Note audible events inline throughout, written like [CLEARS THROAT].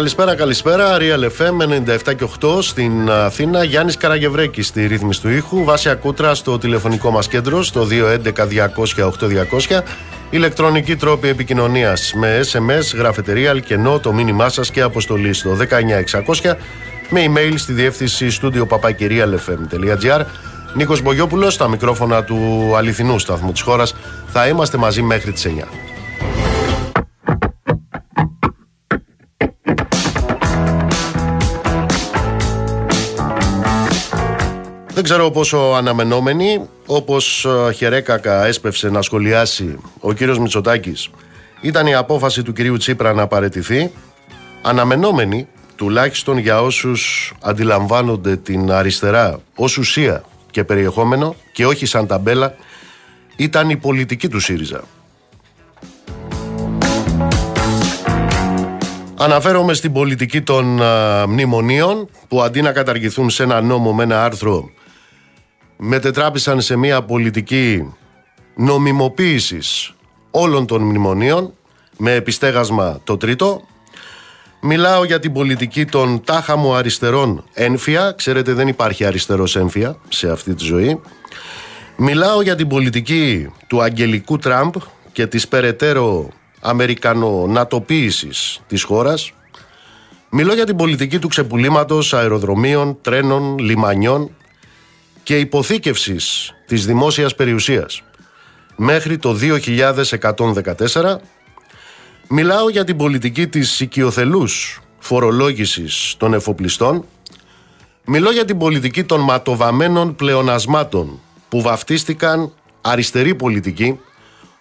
Καλησπέρα, καλησπέρα. Real FM 97 και 8 στην Αθήνα. Γιάννης Καραγευρέκης στη ρύθμιση του ήχου. Βάσια Κούτρα στο τηλεφωνικό μας κέντρο στο 211-200-8200. Ηλεκτρονική τρόπη επικοινωνίας με SMS, γραφετερία, αλκενό, το μήνυμά σας και αποστολή στο 19600 με email στη διεύθυνση studio papakirialfm.gr. Νίκος Μπογιόπουλος, στα μικρόφωνα του αληθινού σταθμού της χώρας. Θα είμαστε μαζί μέχρι τις 9. Δεν ξέρω πόσο αναμενόμενοι, όπως ε, χερέκακα έσπευσε να σχολιάσει ο κύριος Μητσοτάκης, ήταν η απόφαση του κυρίου Τσίπρα να παρετηθεί, αναμενόμενοι τουλάχιστον για όσους αντιλαμβάνονται την αριστερά ως ουσία και περιεχόμενο και όχι σαν ταμπέλα, ήταν η πολιτική του ΣΥΡΙΖΑ. Αναφέρομαι στην πολιτική των α, μνημονίων που αντί να καταργηθούν σε ένα νόμο με ένα άρθρο μετετράπησαν σε μια πολιτική νομιμοποίησης όλων των μνημονίων με επιστέγασμα το τρίτο. Μιλάω για την πολιτική των τάχα μου αριστερών ένφια. Ξέρετε δεν υπάρχει αριστερός ένφια σε αυτή τη ζωή. Μιλάω για την πολιτική του αγγελικού Τραμπ και της περαιτέρω αμερικανονατοποίησης της χώρας. Μιλώ για την πολιτική του ξεπουλήματος αεροδρομίων, τρένων, λιμανιών και υποθήκευσης της δημόσιας περιουσίας. Μέχρι το 2114 μιλάω για την πολιτική της οικειοθελούς φορολόγησης των εφοπλιστών. Μιλώ για την πολιτική των ματοβαμένων πλεονασμάτων που βαφτίστηκαν αριστερή πολιτική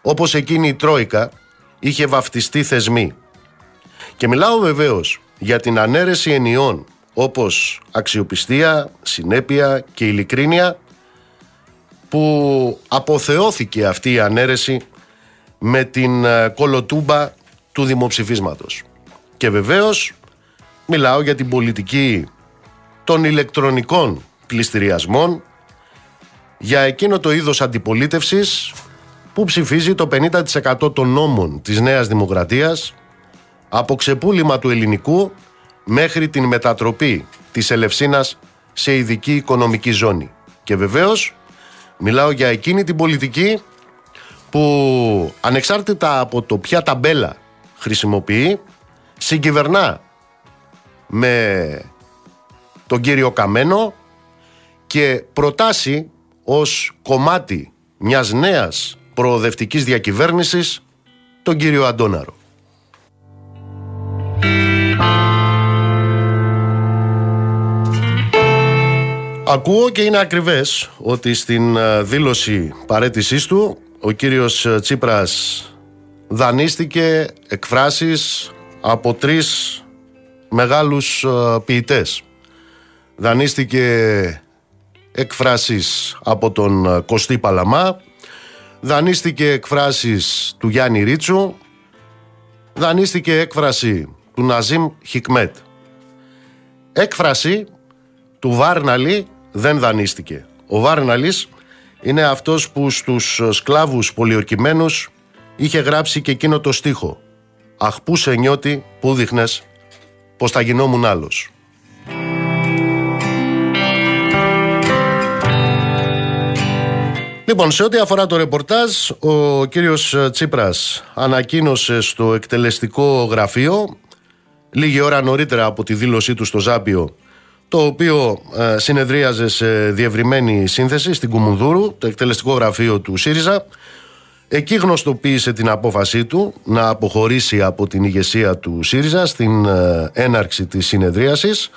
όπως εκείνη η Τρόικα είχε βαφτιστεί θεσμή και μιλάω βεβαίως για την ανέρεση ενιών όπως αξιοπιστία, συνέπεια και ειλικρίνεια που αποθεώθηκε αυτή η ανέρεση με την ε, κολοτούμπα του δημοψηφίσματος. Και βεβαίως μιλάω για την πολιτική των ηλεκτρονικών πληστηριασμών για εκείνο το είδος αντιπολίτευσης που ψηφίζει το 50% των νόμων της Νέας Δημοκρατίας από ξεπούλημα του ελληνικού μέχρι την μετατροπή της Ελευσίνας σε ειδική οικονομική ζώνη. Και βεβαίως μιλάω για εκείνη την πολιτική που ανεξάρτητα από το ποια ταμπέλα χρησιμοποιεί συγκυβερνά με τον κύριο Καμένο και προτάσει ως κομμάτι μιας νέας προοδευτικής διακυβέρνησης τον κύριο Αντώναρο. Ακούω και είναι ακριβές ότι στην ε, δήλωση παρέτησής του ο κύριος ε, Τσίπρας δανείστηκε εκφράσεις από τρεις μεγάλους ε, ποιητές. Δανείστηκε εκφράσεις από τον Κωστή Παλαμά, δανείστηκε εκφράσεις του Γιάννη Ρίτσου, δανείστηκε έκφραση του Ναζίμ Χικμέτ. Έκφραση του Βάρναλη δεν δανείστηκε. Ο Βάρναλης είναι αυτός που στους σκλάβους πολιορκημένους είχε γράψει και εκείνο το στίχο «Αχ που σε νιώτη, που δείχνες, πως θα γινόμουν άλλος». Λοιπόν, σε ό,τι αφορά το ρεπορτάζ, ο κύριος Τσίπρας ανακοίνωσε στο εκτελεστικό γραφείο λίγη ώρα νωρίτερα από τη δήλωσή του στο Ζάπιο το οποίο ε, συνεδρίαζε σε διευρυμένη σύνθεση στην Κουμουνδούρου, το εκτελεστικό γραφείο του ΣΥΡΙΖΑ. Εκεί γνωστοποίησε την απόφασή του να αποχωρήσει από την ηγεσία του ΣΥΡΙΖΑ στην ε, έναρξη της συνεδρίασης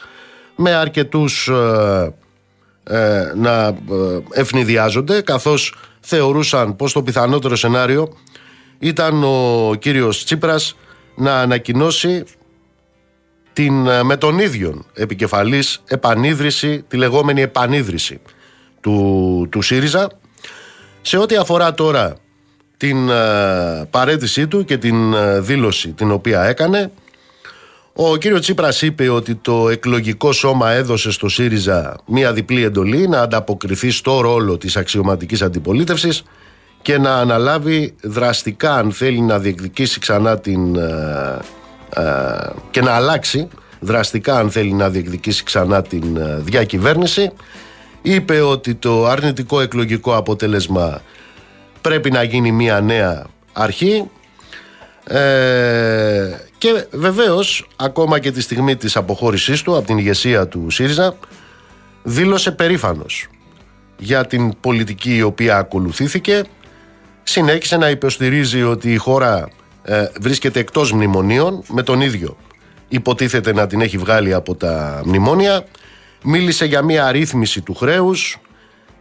με αρκετούς ε, να ευνηδιάζονται καθώς θεωρούσαν πως το πιθανότερο σενάριο ήταν ο κύριος Τσίπρας να ανακοινώσει την, ε, με τον ίδιο επικεφαλής επανίδρυση, τη λεγόμενη επανίδρυση του, του ΣΥΡΙΖΑ. Σε ό,τι αφορά τώρα την ε, παρέτησή του και την ε, δήλωση την οποία έκανε, ο κύριος Τσίπρας είπε ότι το εκλογικό σώμα έδωσε στο ΣΥΡΙΖΑ μία διπλή εντολή να ανταποκριθεί στο ρόλο της αξιωματικής αντιπολίτευσης και να αναλάβει δραστικά αν θέλει να διεκδικήσει ξανά την και να αλλάξει δραστικά αν θέλει να διεκδικήσει ξανά την διακυβέρνηση. Είπε ότι το αρνητικό εκλογικό αποτέλεσμα πρέπει να γίνει μια νέα αρχή. Ε, και βεβαίως ακόμα και τη στιγμή της αποχώρησής του από την ηγεσία του ΣΥΡΙΖΑ δήλωσε περήφανος για την πολιτική η οποία ακολουθήθηκε. Συνέχισε να υποστηρίζει ότι η χώρα ε, βρίσκεται εκτός μνημονίων με τον ίδιο υποτίθεται να την έχει βγάλει από τα μνημόνια μίλησε για μια αρρύθμιση του χρέους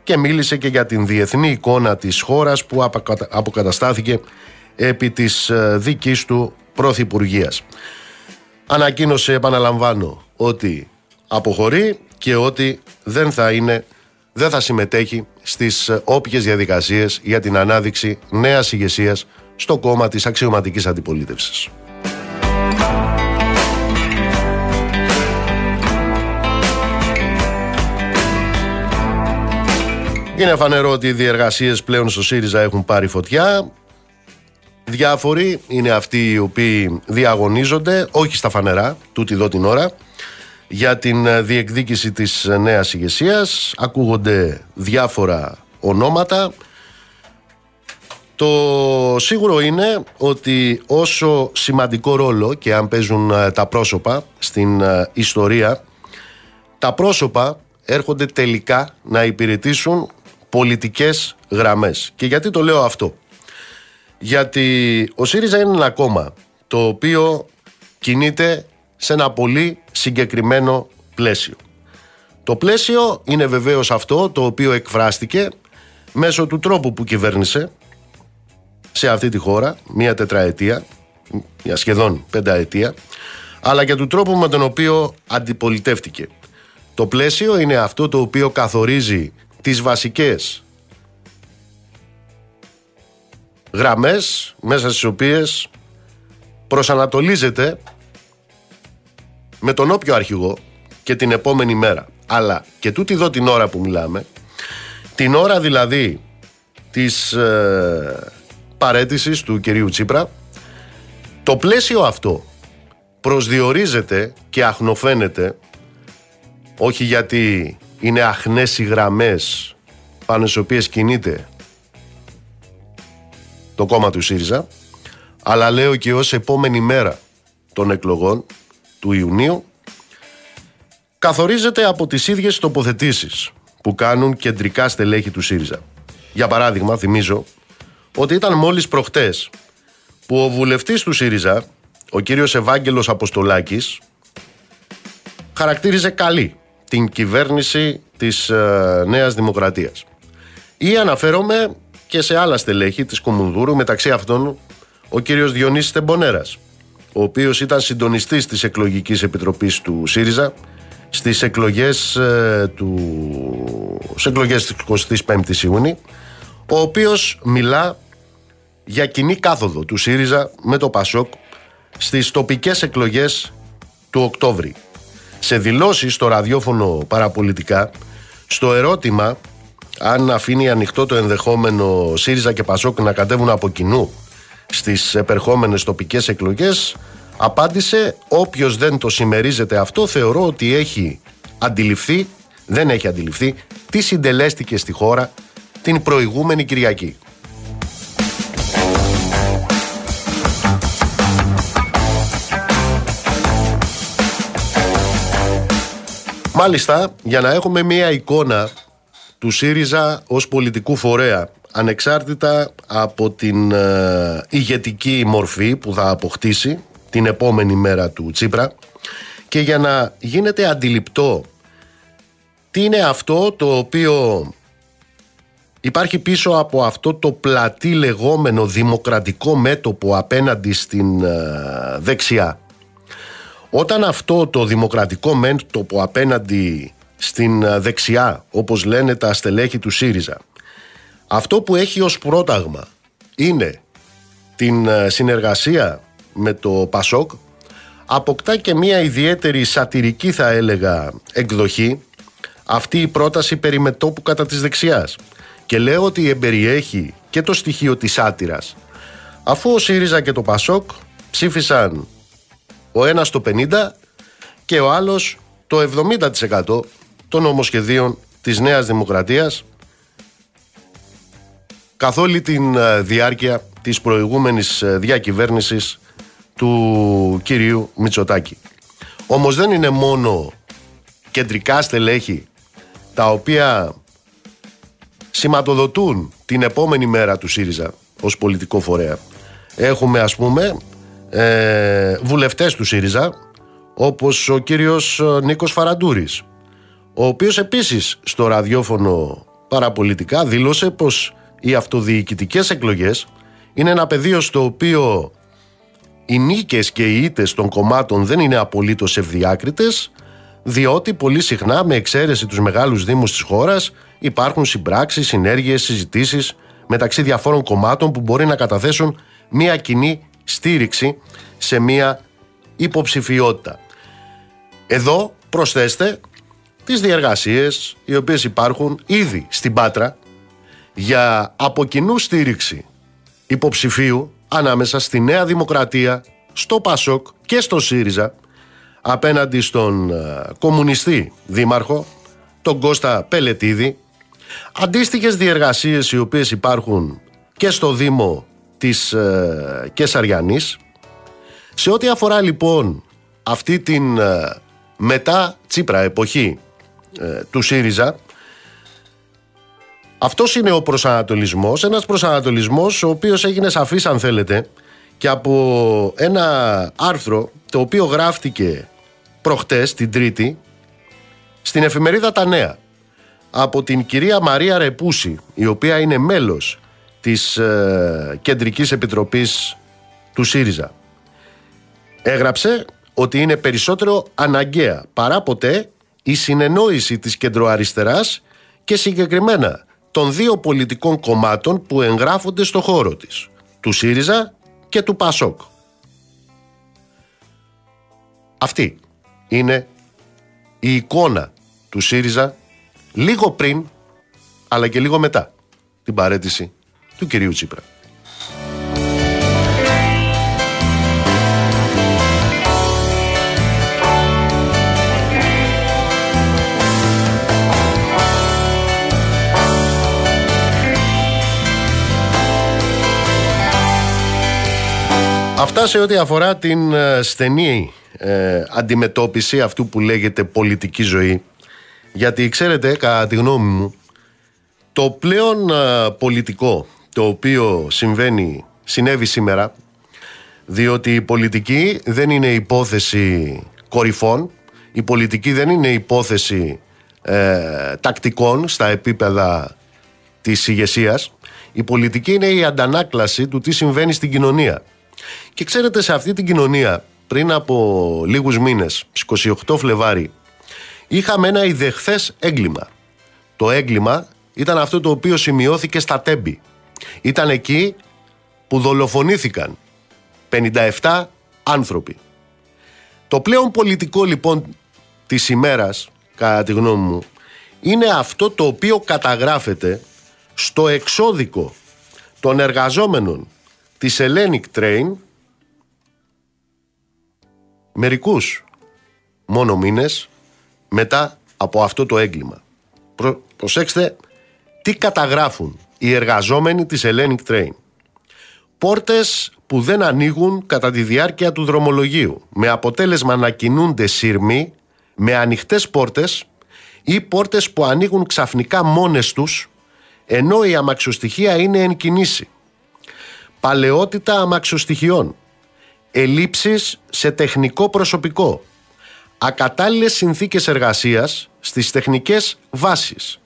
και μίλησε και για την διεθνή εικόνα της χώρας που αποκαταστάθηκε επί της ε, δικής του Πρωθυπουργίας. Ανακοίνωσε, επαναλαμβάνω, ότι αποχωρεί και ότι δεν θα είναι δεν θα συμμετέχει στις ε, όποιες διαδικασίες για την ανάδειξη νέας ηγεσίας στο κόμμα της αξιωματικής αντιπολίτευσης. Είναι φανερό ότι οι διεργασίες πλέον στο ΣΥΡΙΖΑ έχουν πάρει φωτιά. Διάφοροι είναι αυτοί οι οποίοι διαγωνίζονται, όχι στα φανερά, τούτη εδώ την ώρα, για την ε, διεκδίκηση της ε, νέας ηγεσίας. Ακούγονται διάφορα ονόματα. Το σίγουρο είναι ότι όσο σημαντικό ρόλο και αν παίζουν ε, τα πρόσωπα στην ιστορία, τα πρόσωπα έρχονται τελικά να υπηρετήσουν πολιτικές γραμμές. Και γιατί το λέω αυτό; Γιατί ο ΣΥΡΙΖΑ είναι ένα κόμμα το οποίο κινείται σε ένα πολύ συγκεκριμένο πλαίσιο. Το πλαίσιο είναι βεβαίως αυτό το οποίο εκφράστηκε μέσω του τρόπου που κυβέρνησε σε αυτή τη χώρα, μία τετραετία, μια σχεδόν πενταετία, αλλά και του τρόπου με τον οποίο αντιπολιτεύτηκε. Το πλαίσιο είναι αυτό το οποίο καθορίζει τις βασικές γραμμές μέσα στις οποίες προσανατολίζεται με τον όποιο αρχηγό και την επόμενη μέρα. Αλλά και τούτη εδώ την ώρα που μιλάμε, την ώρα δηλαδή της ε, παρέτησης του κυρίου Τσίπρα, το πλαίσιο αυτό προσδιορίζεται και αχνοφαίνεται όχι γιατί είναι αχνές οι γραμμές πάνω στις οποίες κινείται το κόμμα του ΣΥΡΙΖΑ αλλά λέω και ως επόμενη μέρα των εκλογών του Ιουνίου καθορίζεται από τις ίδιες τοποθετήσεις που κάνουν κεντρικά στελέχη του ΣΥΡΙΖΑ. Για παράδειγμα, θυμίζω ότι ήταν μόλις προχτές που ο βουλευτής του ΣΥΡΙΖΑ, ο κύριος Ευάγγελος Αποστολάκης, χαρακτήριζε καλή την κυβέρνηση της ε, Νέας Δημοκρατίας. Ή αναφέρομαι και σε άλλα στελέχη της Κομουνδούρου, μεταξύ αυτών ο κύριος Διονύσης Τεμπονέρας, ο οποίος ήταν συντονιστής της εκλογικής επιτροπής του ΣΥΡΙΖΑ στις εκλογές, ε, του, στις εκλογές της 25ης Ιούνιου, ο οποίος μιλά για κοινή κάθοδο του ΣΥΡΙΖΑ με το ΠΑΣΟΚ στις τοπικές εκλογές του Οκτώβρη. Σε δηλώσεις στο ραδιόφωνο παραπολιτικά στο ερώτημα αν αφήνει ανοιχτό το ενδεχόμενο ΣΥΡΙΖΑ και ΠΑΣΟΚ να κατέβουν από κοινού στις επερχόμενες τοπικές εκλογές απάντησε όποιος δεν το συμμερίζεται αυτό θεωρώ ότι έχει αντιληφθεί δεν έχει αντιληφθεί τι συντελέστηκε στη χώρα την προηγούμενη Κυριακή. Μάλιστα, για να έχουμε μία εικόνα του ΣΥΡΙΖΑ ως πολιτικού φορέα, ανεξάρτητα από την ε, ηγετική μορφή που θα αποκτήσει την επόμενη μέρα του Τσίπρα και για να γίνεται αντιληπτό τι είναι αυτό το οποίο υπάρχει πίσω από αυτό το πλατή λεγόμενο δημοκρατικό μέτωπο απέναντι στην ε, δεξιά. Όταν αυτό το δημοκρατικό μέτωπο απέναντι στην ε, δεξιά, όπως λένε τα στελέχη του ΣΥΡΙΖΑ, αυτό που έχει ως πρόταγμα είναι την ε, συνεργασία με το ΠΑΣΟΚ, αποκτά και μια ιδιαίτερη σατυρική θα έλεγα εκδοχή αυτή η πρόταση περί μετόπου κατά της δεξιάς. Και λέω ότι εμπεριέχει και το στοιχείο της σάτυρας. Αφού ο ΣΥΡΙΖΑ και το ΠΑΣΟΚ ψήφισαν ο ένας το 50% και ο άλλος το 70% των νομοσχεδίων της Νέας Δημοκρατίας καθ' όλη τη ε, διάρκεια της προηγούμενης ε, διακυβέρνησης του κυρίου Μητσοτάκη. Όμως δεν είναι μόνο κεντρικά στελέχη τα οποία σηματοδοτούν την επόμενη μέρα του ΣΥΡΙΖΑ ως πολιτικό φορέα. Έχουμε ας πούμε ε, βουλευτές του ΣΥΡΙΖΑ όπως ο κύριος ε, Νίκος Φαραντούρης ο οποίος επίσης στο ραδιόφωνο παραπολιτικά δήλωσε πως οι αυτοδιοικητικές εκλογές είναι ένα πεδίο στο οποίο οι νίκες και οι ήττες των κομμάτων δεν είναι απολύτως ευδιάκριτες διότι πολύ συχνά με εξαίρεση τους μεγάλους δήμους της χώρας υπάρχουν συμπράξεις, συνέργειες, συζητήσεις μεταξύ διαφόρων κομμάτων που μπορεί να καταθέσουν μια κοινή στήριξη σε μια υποψηφιότητα. Εδώ προσθέστε τις διεργασίες οι οποίες υπάρχουν ήδη στην Πάτρα για από κοινού στήριξη υποψηφίου ανάμεσα στη Νέα Δημοκρατία, στο Πασόκ και στο ΣΥΡΙΖΑ απέναντι στον ε, κομμουνιστή δήμαρχο, τον Κώστα Πελετίδη, αντίστοιχες διεργασίες οι οποίες υπάρχουν και στο Δήμο της ε, Κεσαριανής. Σε ό,τι αφορά λοιπόν αυτή την ε, μετά Τσίπρα εποχή ε, του ΣΥΡΙΖΑ, αυτός είναι ο προσανατολισμός, ένας προσανατολισμός ο οποίος έγινε σαφής αν θέλετε και από ένα άρθρο το οποίο γράφτηκε προχτές την Τρίτη στην εφημερίδα Τα Νέα από την κυρία Μαρία Ρεπούση η οποία είναι μέλος της ε, Κεντρικής Επιτροπής του ΣΥΡΙΖΑ. Έγραψε ότι είναι περισσότερο αναγκαία παρά ποτέ η συνεννόηση της κεντροαριστεράς και συγκεκριμένα των δύο πολιτικών κομμάτων που εγγράφονται στο χώρο της, του ΣΥΡΙΖΑ και του ΠΑΣΟΚ. Αυτή είναι η εικόνα του ΣΥΡΙΖΑ λίγο πριν αλλά και λίγο μετά την παρέτηση του κυρίου Τσίπρα. Αυτά σε ό,τι αφορά την ε, στενή ε, αντιμετώπιση αυτού που λέγεται πολιτική ζωή. Γιατί ξέρετε, κατά τη γνώμη μου, το πλέον ε, πολιτικό το οποίο συμβαίνει, συνέβη σήμερα, διότι η πολιτική δεν είναι υπόθεση κορυφών, η πολιτική δεν είναι υπόθεση τακτικών στα επίπεδα της ηγεσίας. η πολιτική είναι η αντανάκλαση του τι συμβαίνει στην κοινωνία. Και ξέρετε σε αυτή την κοινωνία πριν από λίγους μήνες, 28 Φλεβάρι, είχαμε ένα ιδεχθές έγκλημα. Το έγκλημα ήταν αυτό το οποίο σημειώθηκε στα Τέμπη. Ήταν εκεί που δολοφονήθηκαν 57 άνθρωποι. Το πλέον πολιτικό λοιπόν της ημέρας, κατά τη γνώμη μου, είναι αυτό το οποίο καταγράφεται στο εξώδικο των εργαζόμενων της Hellenic Train μερικούς μόνο μήνες μετά από αυτό το έγκλημα. προσέξτε τι καταγράφουν οι εργαζόμενοι της Hellenic Train. Πόρτες που δεν ανοίγουν κατά τη διάρκεια του δρομολογίου με αποτέλεσμα να κινούνται σύρμοι με ανοιχτές πόρτες ή πόρτες που ανοίγουν ξαφνικά μόνες τους ενώ η αμαξοστοιχεία είναι εν κινήσει. Παλαιότητα αμαξοστοιχειών ελλείψεις σε τεχνικό προσωπικό, ακατάλληλες συνθήκες εργασίας στις τεχνικές βάσεις,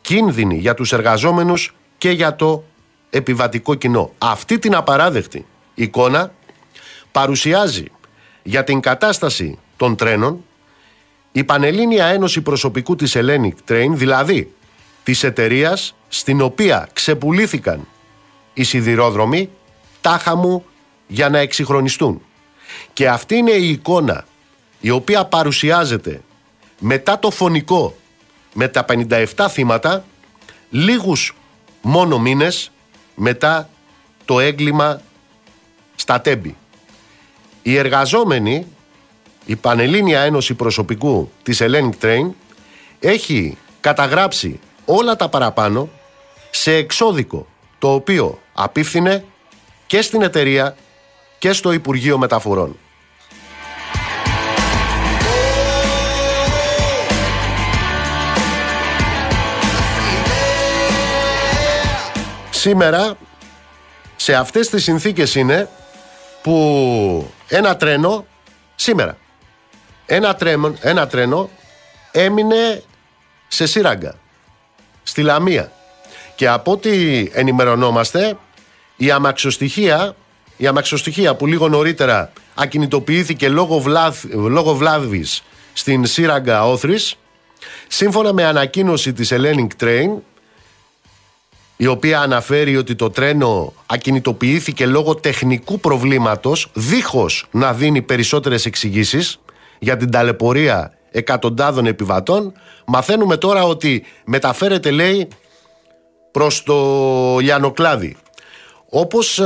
κίνδυνοι για τους εργαζόμενους και για το επιβατικό κοινό. Αυτή την απαράδεκτη εικόνα παρουσιάζει για την κατάσταση των τρένων η Πανελλήνια Ένωση Προσωπικού της Hellenic Train, δηλαδή της εταιρείας στην οποία ξεπουλήθηκαν οι σιδηρόδρομοι, τάχα μου για να εξυγχρονιστούν. Και αυτή είναι η εικόνα η οποία παρουσιάζεται μετά το φωνικό με τα 57 θύματα λίγους μόνο μήνες μετά το έγκλημα στα τέμπη. Οι εργαζόμενοι η Πανελλήνια Ένωση Προσωπικού της Hellenic Train έχει καταγράψει όλα τα παραπάνω σε εξώδικο το οποίο απίφθινε και στην εταιρεία και στο Υπουργείο Μεταφορών. Σήμερα σε αυτές τις συνθήκες είναι που ένα τρένο σήμερα ένα τρένο, ένα τρένο έμεινε σε σύραγγα στη Λαμία. Και από ό,τι ενημερωνόμαστε η αμαξοστοιχεία η αμαξοστοιχεία που λίγο νωρίτερα ακινητοποιήθηκε λόγω, βλάβ, λόγω βλάβης στην σύραγγα Όθρης σύμφωνα με ανακοίνωση της Hellenic Train η οποία αναφέρει ότι το τρένο ακινητοποιήθηκε λόγω τεχνικού προβλήματος δίχως να δίνει περισσότερες εξηγήσεις για την ταλαιπωρία εκατοντάδων επιβατών. Μαθαίνουμε τώρα ότι μεταφέρεται λέει προς το Λιανοκλάδι. Όπως ε,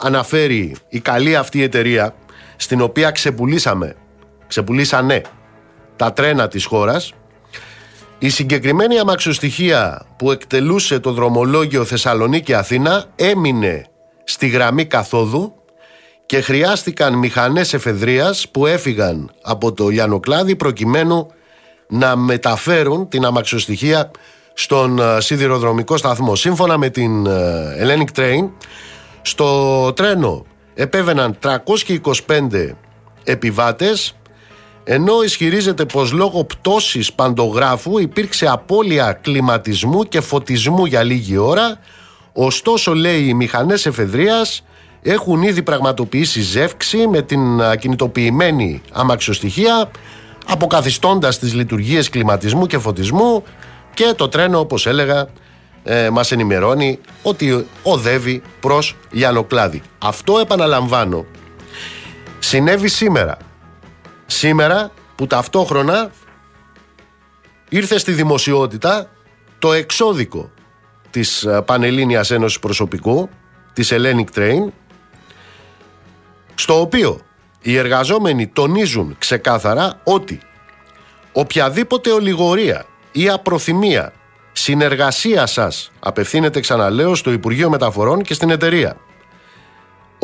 αναφέρει η καλή αυτή εταιρεία στην οποία ξεπουλήσαμε ξεπουλήσανε τα τρένα της χώρας η συγκεκριμένη αμαξοστοιχεία που εκτελούσε το δρομολόγιο Θεσσαλονίκη-Αθήνα έμεινε στη γραμμή καθόδου και χρειάστηκαν μηχανές εφεδρείας που έφυγαν από το Λιανοκλάδι προκειμένου να μεταφέρουν την αμαξοστοιχεία στον ε, σιδηροδρομικό σταθμό. Σύμφωνα με την ε, Hellenic Train, στο τρένο επέβαιναν 325 επιβάτες ενώ ισχυρίζεται πως λόγω πτώσης παντογράφου υπήρξε απώλεια κλιματισμού και φωτισμού για λίγη ώρα ωστόσο λέει οι μηχανές εφεδρείας έχουν ήδη πραγματοποιήσει ζεύξη με την ακινητοποιημένη αμαξοστοιχεία αποκαθιστώντας τις λειτουργίες κλιματισμού και φωτισμού και το τρένο όπως έλεγα ε, μας ενημερώνει ότι οδεύει προς Λιανοκλάδη. Αυτό επαναλαμβάνω συνέβη σήμερα σήμερα που ταυτόχρονα ήρθε στη δημοσιότητα το εξώδικο της ε, Πανελλήνιας Ένωσης Προσωπικού, της Hellenic Train, στο οποίο οι εργαζόμενοι τονίζουν ξεκάθαρα ότι οποιαδήποτε ολιγορία ή απροθυμία συνεργασίας σας απευθύνεται ξαναλέω στο Υπουργείο Μεταφορών και στην εταιρεία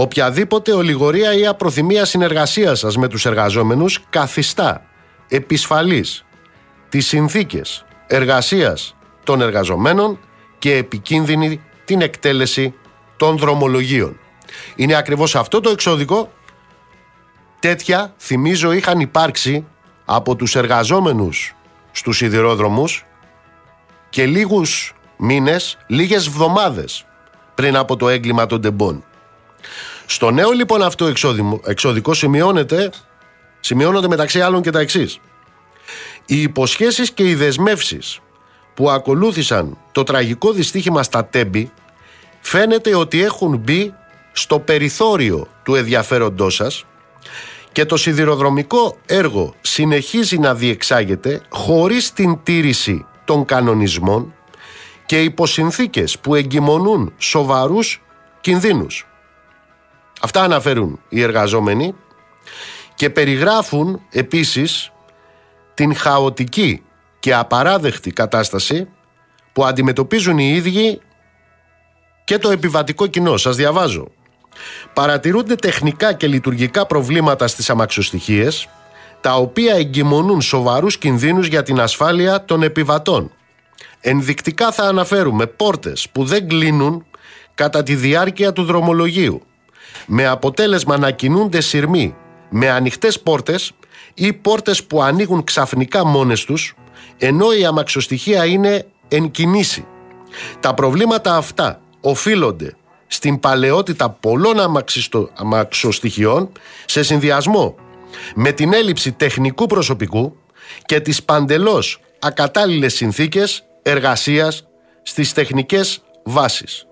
Οποιαδήποτε ολιγορία ή απροθυμία συνεργασίας σας με τους εργαζόμενους καθιστά επισφαλής τις συνθήκες εργασίας των εργαζομένων και επικίνδυνη την εκτέλεση των δρομολογίων. Είναι ακριβώς αυτό το εξώδικο τέτοια θυμίζω είχαν υπάρξει από τους εργαζόμενους στους σιδηρόδρομους και λίγους μήνες, λίγες βδομάδες πριν από το έγκλημα των τεμπών. Στο νέο λοιπόν αυτό εξώδικο σημειώνεται, σημειώνονται μεταξύ άλλων και τα εξής. Οι υποσχέσεις και οι δεσμεύσεις που ακολούθησαν το τραγικό δυστύχημα στα Τέμπη φαίνεται ότι έχουν μπει στο περιθώριο του ενδιαφέροντός σας και το σιδηροδρομικό έργο συνεχίζει να διεξάγεται χωρίς την τήρηση των κανονισμών και υποσυνθήκες που εγκυμονούν σοβαρούς κινδύνους. Αυτά αναφέρουν οι εργαζόμενοι και περιγράφουν επίσης την χαοτική και απαράδεκτη κατάσταση που αντιμετωπίζουν οι ίδιοι και το επιβατικό κοινό. Σας διαβάζω. Παρατηρούνται τεχνικά και λειτουργικά προβλήματα στις αμαξοστοιχίες τα οποία εγκυμονούν σοβαρούς κινδύνους για την ασφάλεια των επιβατών. Ενδεικτικά θα αναφέρουμε πόρτες που δεν κλείνουν κατά τη διάρκεια του δρομολογίου με αποτέλεσμα να κινούνται σειρμοί με ανοιχτές πόρτες ή πόρτες που ανοίγουν ξαφνικά μόνες τους ενώ η αμαξοστοιχεία είναι εν κινήσει. Τα προβλήματα αυτά οφείλονται στην παλαιότητα πολλών αμαξοστοιχειών σε συνδυασμό με την έλλειψη τεχνικού προσωπικού και τις παντελώς ακατάλληλες συνθήκες εργασίας στις τεχνικές βάσεις.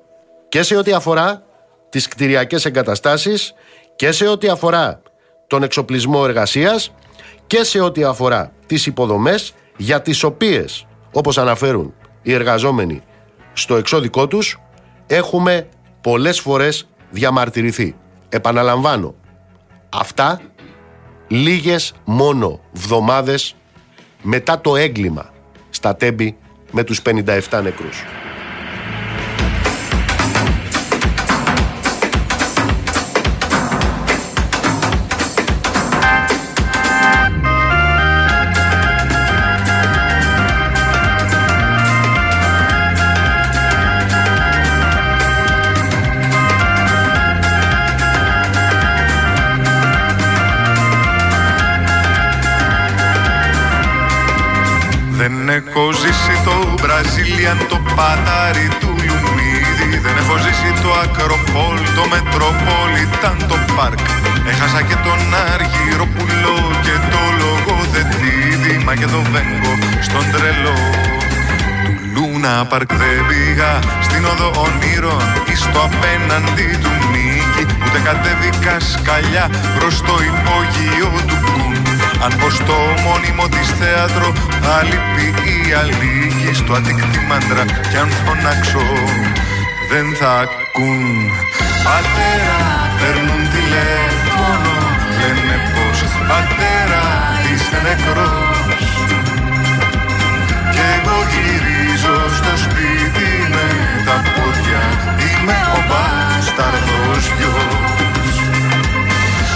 Και σε ό,τι αφορά τις κτηριακές εγκαταστάσεις και σε ό,τι αφορά τον εξοπλισμό εργασίας και σε ό,τι αφορά τις υποδομές για τις οποίες, όπως αναφέρουν οι εργαζόμενοι στο εξώδικό τους, έχουμε πολλές φορές διαμαρτυρηθεί. Επαναλαμβάνω, αυτά λίγες μόνο βδομάδες μετά το έγκλημα στα Τέμπη με τους 57 νεκρούς. Πάρκ Δεν πήγα. Στην οδό ονείρων ή στο απέναντι του Νίκη. Ούτε κατέβηκα σκαλιά προς το υπόγειο του Κουν. Αν πω στο μόνιμο της θέατρο Αλήπη ή αλήγη Στο αντικτήμαντρα κι αν φωνάξω Δεν θα ακούν. Πατέρα παίρνουν τηλέφωνο Λένε πως πατέρα είσαι νεκρός. Κι εγώ γυρίζω στο σπίτι με τα πόδια. Είμαι ο μπάσταρδος γιος.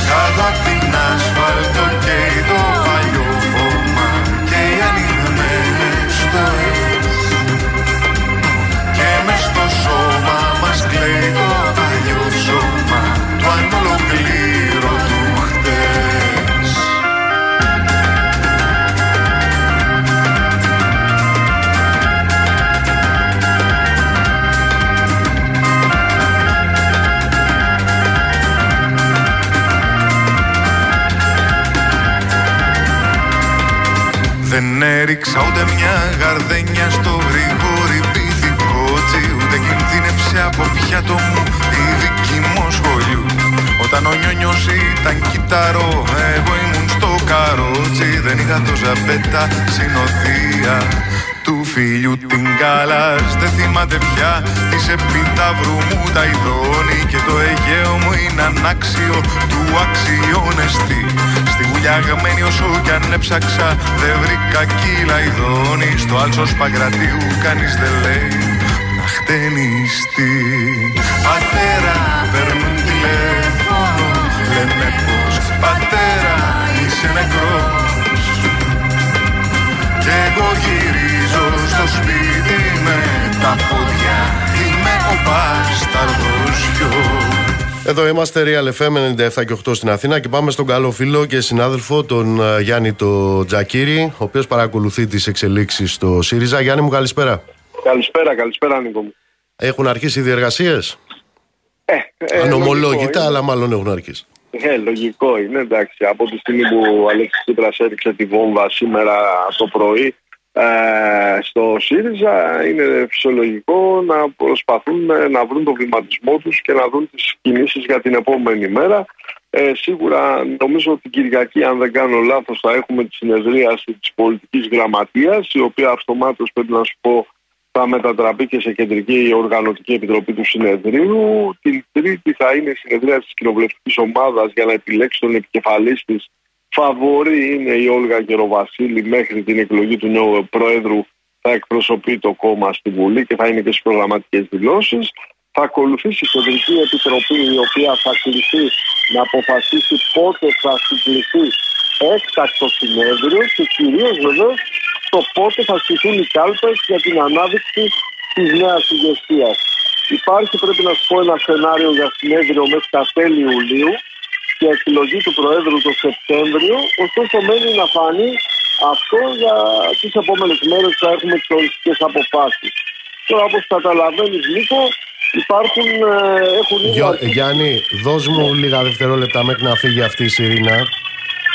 Κάτω απ' την ασφάλτο και το παλιό χώμα και οι ανοιγμένες στοές και μες στο σώμα μας κλαίει το παλιό σώμα το ανολοκλήρωτο Δεν έριξα ούτε μια γαρδένια στο γρήγορη πυθικότσι Ούτε κινδύνεψε από πιάτο μου η δική μου σχολείου Όταν ο νιόνιος ήταν κυταρό, εγώ ήμουν στο καρότσι Δεν είχα τόσα πέτα συνοδεία του φίλιου την καλάς Δεν θυμάται πια της επιταύρου μου τα ειδώνει Και το Αιγαίο μου είναι ανάξιο του αξιώνεστη Στη γουλιαγμένη όσο κι αν έψαξα δεν βρήκα κύλα ειδώνει Στο άλσος Παγκρατίου κανείς δεν λέει να χτενιστεί. Πατέρα παίρνουν τηλέφωνο. Λένε πως πατέρα είσαι νεκρός Κι εγώ γυρίζω στο σπίτι με τα πόδια Είμαι ο μπάσταρδος εδώ είμαστε Real FM 97 και 8 στην Αθήνα και πάμε στον καλό φίλο και συνάδελφο τον ε, Γιάννη το Τζακύρη ο οποίος παρακολουθεί τις εξελίξεις στο ΣΥΡΙΖΑ. Γιάννη μου καλησπέρα. Καλησπέρα, καλησπέρα Νίκο μου. Έχουν αρχίσει οι διεργασίες; Ε, ε, Ανομολόγητα αλλά μάλλον έχουν αρχίσει. Ε, λογικό είναι εντάξει. Από τη στιγμή που ο Αλέξης Τσίπρας έριξε τη βόμβα σήμερα το πρωί ε, στο ΣΥΡΙΖΑ είναι φυσιολογικό να προσπαθούν να βρουν το βηματισμό τους και να δουν τις κινήσεις για την επόμενη μέρα. Ε, σίγουρα νομίζω ότι την Κυριακή αν δεν κάνω λάθος θα έχουμε τη συνεδρίαση της πολιτικής γραμματείας η οποία αυτομάτως πρέπει να σου πω θα μετατραπεί και σε κεντρική οργανωτική επιτροπή του συνεδρίου. Την Τρίτη θα είναι η συνεδρία της κοινοβουλευτικής ομάδας για να επιλέξει τον επικεφαλής της Φαβορή είναι η Όλγα Γεροβασίλη μέχρι την εκλογή του νέου Πρόεδρου θα εκπροσωπεί το κόμμα στη Βουλή και θα είναι και στις προγραμματικές δηλώσεις. Θα ακολουθήσει η Κεντρική Επιτροπή η οποία θα κληθεί να αποφασίσει πότε θα συγκληθεί έκτακτο συνέδριο και κυρίως βεβαίως το πότε θα στηθούν οι κάλπες για την ανάδειξη της νέας ηγεσίας. Υπάρχει, πρέπει να σου πω, ένα σενάριο για συνέδριο μέχρι τα τέλη Ιουλίου και εκλογή του Προέδρου το Σεπτέμβριο, ωστόσο μένει να φανεί αυτό για τις επόμενες μέρες θα έχουμε τις οριστικέ αποφάσεις. Τώρα, όπως καταλαβαίνεις, Νίκο, υπάρχουν. Ε, έχουν Γιο, Γιάννη, δώσ' μου λίγα δευτερόλεπτα μέχρι να φύγει αυτή η Σιρήνα.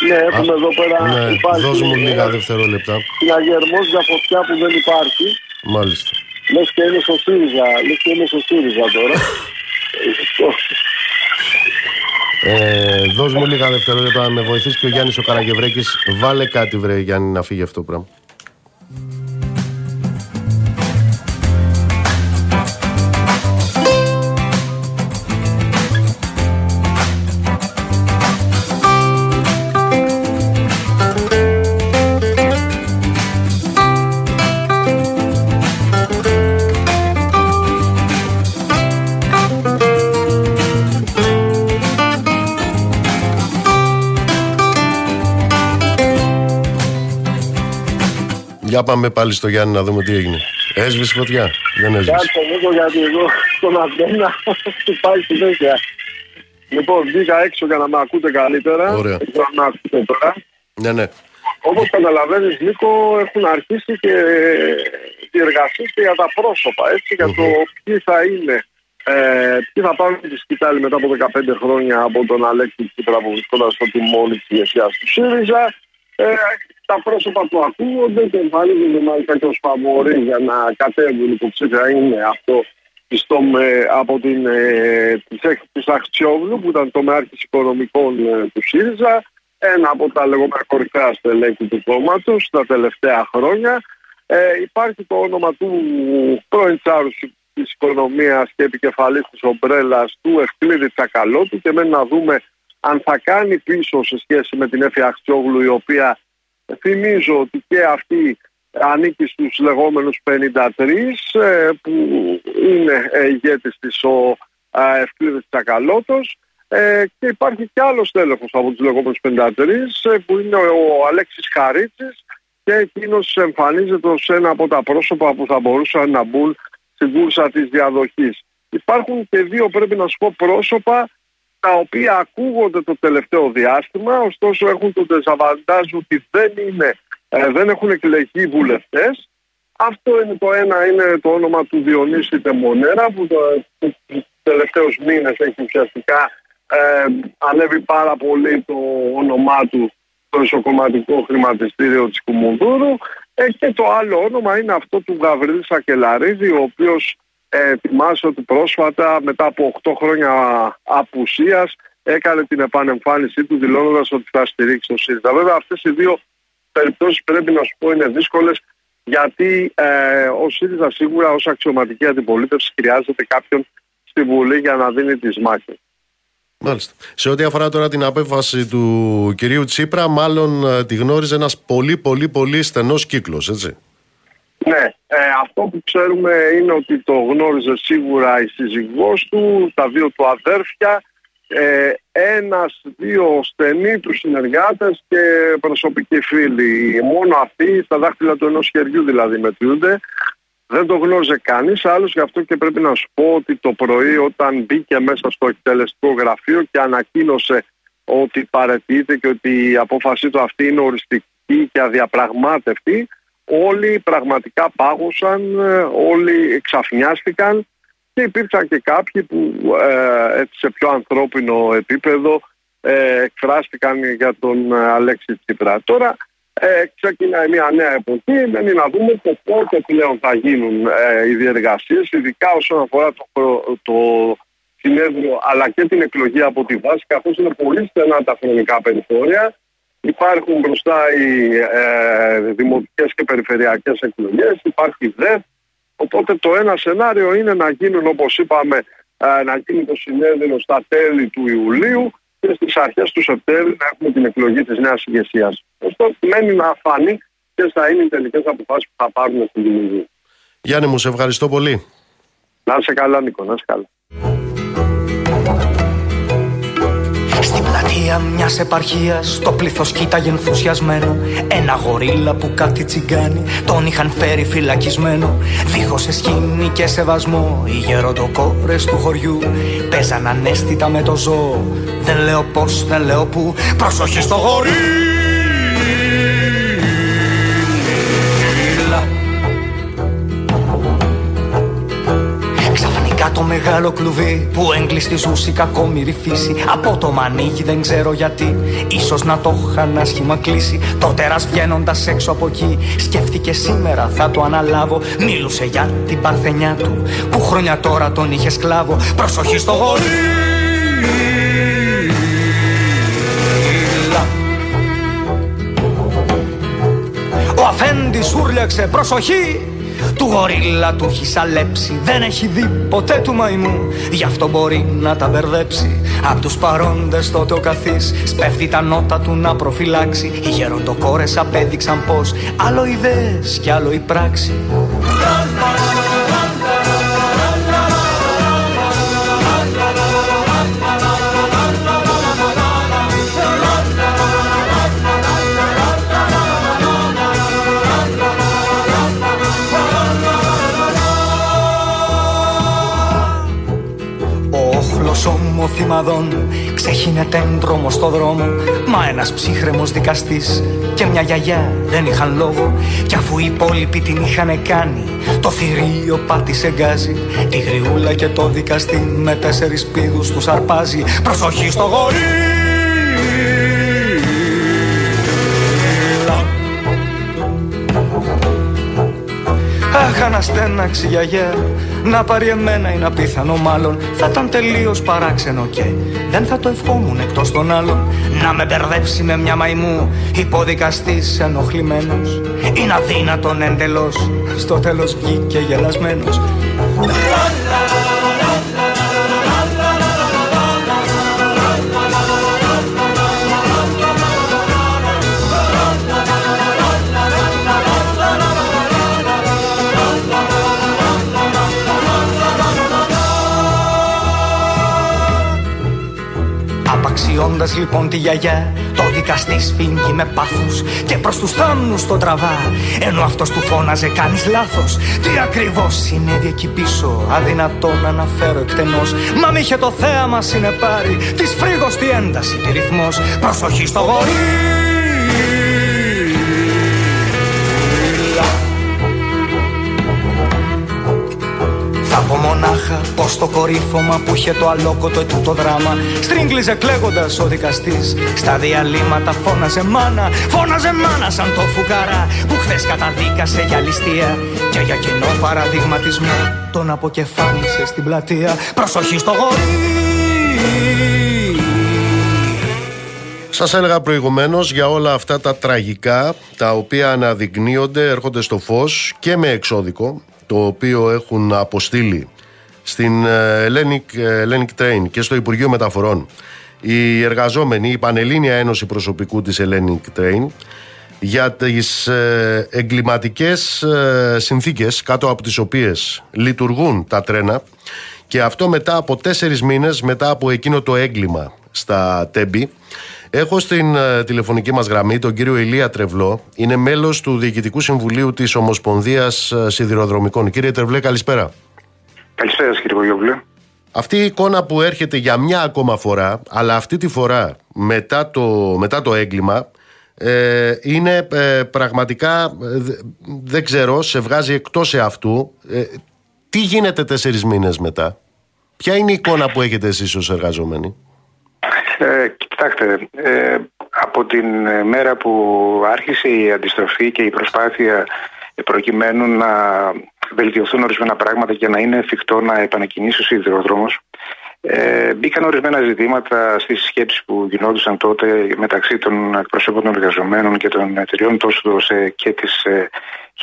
Ναι, έχουμε εδώ πέρα. Ναι, υπάρχει, δώσ' μου λίγα ε, δευτερόλεπτα. Συναγερμό για φωτιά που δεν υπάρχει. Μάλιστα. Λες και είναι στο ΣΥΡΙΖΑ, λες και είναι στο ΣΥΡΙΖΑ τώρα. Ε, δώσ' μου λίγα δευτερόλεπτα να με βοηθήσει και ο Γιάννης ο Καραγευρέκης. Βάλε κάτι βρε Γιάννη να φύγει αυτό το πράγμα. Για πάμε πάλι στο Γιάννη να δούμε τι έγινε. Έσβησε φωτιά. Δεν έσβησε. Κάτσε λίγο γιατί εδώ στον Αντένα [LAUGHS] πάει συνέχεια. Λοιπόν, βγήκα έξω για να με ακούτε καλύτερα. Ωραία. Δεν ξέρω αν με ακούτε τώρα. Ναι, ναι. Όπως καταλαβαίνεις Νίκο έχουν αρχίσει και διεργασίες και για τα πρόσωπα έτσι, για το ποιοι θα είναι ε, ποιοι θα πάρουν τη σκητάλη μετά από 15 χρόνια από τον Αλέξη Τσίπρα που βρισκόταν στο τιμόνι της ηγεσίας του ΣΥΡΙΖΑ ε, τα πρόσωπα που ακούγονται και εμφανίζονται μάλιστα και ως φαβορή για να κατέβουν υποψήφια είναι αυτό στο, με, από την ε, της έκθεσης Αχτσιόβλου που ήταν το μεάρχης οικονομικών ε, του ΣΥΡΙΖΑ ένα από τα λεγόμενα κορυφαία στελέχη του κόμματος τα τελευταία χρόνια. Ε, υπάρχει το όνομα του πρώην τσάρου της οικονομίας και επικεφαλής της ομπρέλας του Ευκλήδη Τσακαλώτου και μένει να δούμε αν θα κάνει πίσω σε σχέση με την Έφη Αχτσιόγλου η οποία θυμίζω ότι και αυτή ανήκει στους λεγόμενους 53 ε, που είναι ηγέτης της ο Ευκλήδης Τσακαλώτος ε, και υπάρχει και άλλος τέλεχος από τους λεγόμενους 53 ε, που είναι ο Αλέξης Χαρίτσης και εκείνος εμφανίζεται ως ένα από τα πρόσωπα που θα μπορούσαν να μπουν στην κούρσα της διαδοχής. Υπάρχουν και δύο, πρέπει να σου πω, πρόσωπα τα οποία ακούγονται το τελευταίο διάστημα, ωστόσο έχουν το δεζαβαντάζ ότι δεν, είναι, ε, δεν έχουν εκλεγεί βουλευτές. Αυτό είναι το ένα, είναι το όνομα του Διονύση Τεμονέρα που το, τους τελευταίους μήνες έχει ουσιαστικά ε, ανέβει πάρα πολύ το όνομά του στο ισοκομματικό χρηματιστήριο της Κουμουνδούρου ε, και το άλλο όνομα είναι αυτό του Γαβρίλη Σακελαρίδη ο οποίος ε, θυμάσαι ότι πρόσφατα μετά από 8 χρόνια απουσίας έκανε την επανεμφάνισή του δηλώνοντας ότι θα στηρίξει το ΣΥΡΙΖΑ. Βέβαια αυτές οι δύο περιπτώσεις πρέπει να σου πω είναι δύσκολες γιατί ε, ο ΣΥΡΙΖΑ σίγουρα ως αξιωματική αντιπολίτευση χρειάζεται κάποιον στη Βουλή για να δίνει τις μάχες. Μάλιστα. Σε ό,τι αφορά τώρα την απέφαση του κυρίου Τσίπρα, μάλλον ε, τη γνώριζε ένας πολύ πολύ πολύ στενός κύκλος, έτσι. Ναι, ε, αυτό που ξέρουμε είναι ότι το γνώριζε σίγουρα η σύζυγός του, τα δύο του αδέρφια, ε, ένας, δύο στενοί τους συνεργάτες και προσωπικοί φίλοι. Μόνο αυτοί, στα δάχτυλα του ενός χεριού δηλαδή μετριούνται. Δεν το γνώριζε κανείς άλλος, γι' αυτό και πρέπει να σου πω ότι το πρωί, όταν μπήκε μέσα στο εκτελεστικό γραφείο και ανακοίνωσε ότι παρετείται και ότι η απόφασή του αυτή είναι οριστική και αδιαπραγμάτευτη, όλοι πραγματικά πάγωσαν, όλοι εξαφνιάστηκαν και υπήρξαν και κάποιοι που ε, σε πιο ανθρώπινο επίπεδο ε, εκφράστηκαν για τον Αλέξη Τσίπρα. Τώρα ε, ξεκινάει μια νέα εποχή. Μένει να δούμε το πότε πλέον θα γίνουν ε, οι διεργασίες, ειδικά όσον αφορά το, το συνέδριο αλλά και την εκλογή από τη βάση, καθώς είναι πολύ στενά τα χρονικά περιθώρια. Υπάρχουν μπροστά οι ε, δημοτικές και περιφερειακές εκλογές, υπάρχει ΔΕΦ, οπότε το ένα σενάριο είναι να γίνουν όπως είπαμε ε, να γίνει το συνέδριο στα τέλη του Ιουλίου και στις αρχές του Σεπτέμβρη να έχουμε την εκλογή της νέας ηγεσίας. Αυτό μένει να φανεί ποιε θα είναι οι τελικές αποφάσεις που θα πάρουν στην Δημιουργία. Γιάννη μου, σε ευχαριστώ πολύ. Να είσαι καλά, Νίκο, να είσαι καλά. Στην πλατεία μιας επαρχίας, το πλήθος κοίταγε ενθουσιασμένο. Ένα γορίλα που κάτι τσιγκάνει, τον είχαν φέρει φυλακισμένο. Δίχως εσχήνη και σεβασμό, οι γεροντοκόρες του χωριού παίζαν ανέστητα με το ζώο. Δεν λέω πώς, δεν λέω που, προσοχή στο γορίλα. Το μεγάλο κλουβί που έγκλειστη η κακόμοιρη φύση. Από το μανίκι δεν ξέρω γιατί Ίσως να το είχαν άσχημα κλείσει. Το τέρας βγαίνοντας έξω από εκεί Σκέφτηκε σήμερα θα το αναλάβω. Μίλουσε για την παρθενιά του Που χρόνια τώρα τον είχε σκλάβο. Προσοχή στο γορί Ο αφέντης ούρλιαξε προσοχή του γορίλα του έχει σαλέψει. Δεν έχει δει ποτέ του μαϊμού. Γι' αυτό μπορεί να τα μπερδέψει. Απ' τους παρόντες τότε ο καθής Σπέφτει τα νότα του να προφυλάξει. Οι γεροντοκόρες απέδειξαν πως Άλλο ιδέες κι άλλο η πράξη σημαδών Ξεχύνεται δρόμο στο δρόμο. Μα ένας ψύχρεμος δικαστής Και μια γιαγιά δεν είχαν λόγο. Κι αφού οι υπόλοιποι την είχαν κάνει Το θηρίο πάτησε γκάζι. Τη γριούλα και το δικαστή Με τέσσερις πίδους τους αρπάζει. Προσοχή στο γορί Αχ, αναστέναξη γιαγιά Να πάρει εμένα είναι απίθανο μάλλον. Θα ήταν τελείως παράξενο και Δεν θα το ευχόμουν εκτός των άλλων. Να με μπερδέψει με μια μαϊμού Υποδικαστής ενοχλημένος. Είναι αδύνατον εντελώς Στο τέλος βγήκε γελασμένος Απαξιώντα λοιπόν τη γιαγιά, το δικαστή σφίγγει με πάθο και προς τους θάμνους τον τραβά. Ενώ αυτός του φώναζε: Κάνεις λάθος. Τι ακριβώς συνέβη εκεί πίσω, αδυνατό να αναφέρω εκτενώς. Μα μη είχε το θέαμα συνεπάρει, της φρίγο τη ένταση, τη ρυθμός. Προσοχή στο γορί. Μονάχα πως το κορύφωμα που είχε το αλόκοτο το δράμα. Στρίγκλιζε κλαίγοντας ο δικαστής. Στα διαλύματα φώναζε μάνα Φώναζε μάνα σαν το φουκαρά Που χθες καταδίκασε για ληστεία Και για κοινό παραδειγματισμό. Τον αποκεφάλισε στην πλατεία. Προσοχή στο γορί Σας έλεγα προηγουμένως για όλα αυτά τα τραγικά τα οποία αναδεικνύονται, έρχονται στο φως και με εξώδικο το οποίο έχουν αποστείλει στην Hellenic, Hellenic Train και στο Υπουργείο Μεταφορών οι εργαζόμενοι, η Πανελλήνια Ένωση Προσωπικού της Hellenic Train για τις ε, εγκληματικές ε, συνθήκες κάτω από τις οποίες λειτουργούν τα τρένα και αυτό μετά από τέσσερις μήνες μετά από εκείνο το έγκλημα στα Τέμπη Έχω στην uh, τηλεφωνική μας γραμμή τον κύριο Ηλία Τρεβλό. Είναι μέλος του Διοικητικού Συμβουλίου της Ομοσπονδίας uh, Σιδηροδρομικών. Κύριε Τρεβλέ, καλησπέρα. Καλησπέρα, κύριε Κογιόβλου. Αυτή η εικόνα που έρχεται για μια ακόμα φορά, αλλά αυτή τη φορά μετά το, μετά το έγκλημα, ε, είναι ε, πραγματικά, δεν ξέρω, σε βγάζει εκτός εαυτού. Ε, τι γίνεται τέσσερις μήνες μετά; Ποια είναι η εικόνα που έχετε εσείς ως εργαζόμενοι; Ε, κοιτάξτε, ε, από την μέρα που άρχισε η αντιστροφή και η προσπάθεια προκειμένου να βελτιωθούν ορισμένα πράγματα και να είναι εφικτό να επανακινήσει ο σιδηροδρόμος ε, μπήκαν ορισμένα ζητήματα στις σκέψεις που γινόντουσαν τότε μεταξύ των εκπροσώπων των εργαζομένων και των εταιριών τόσο και της ε,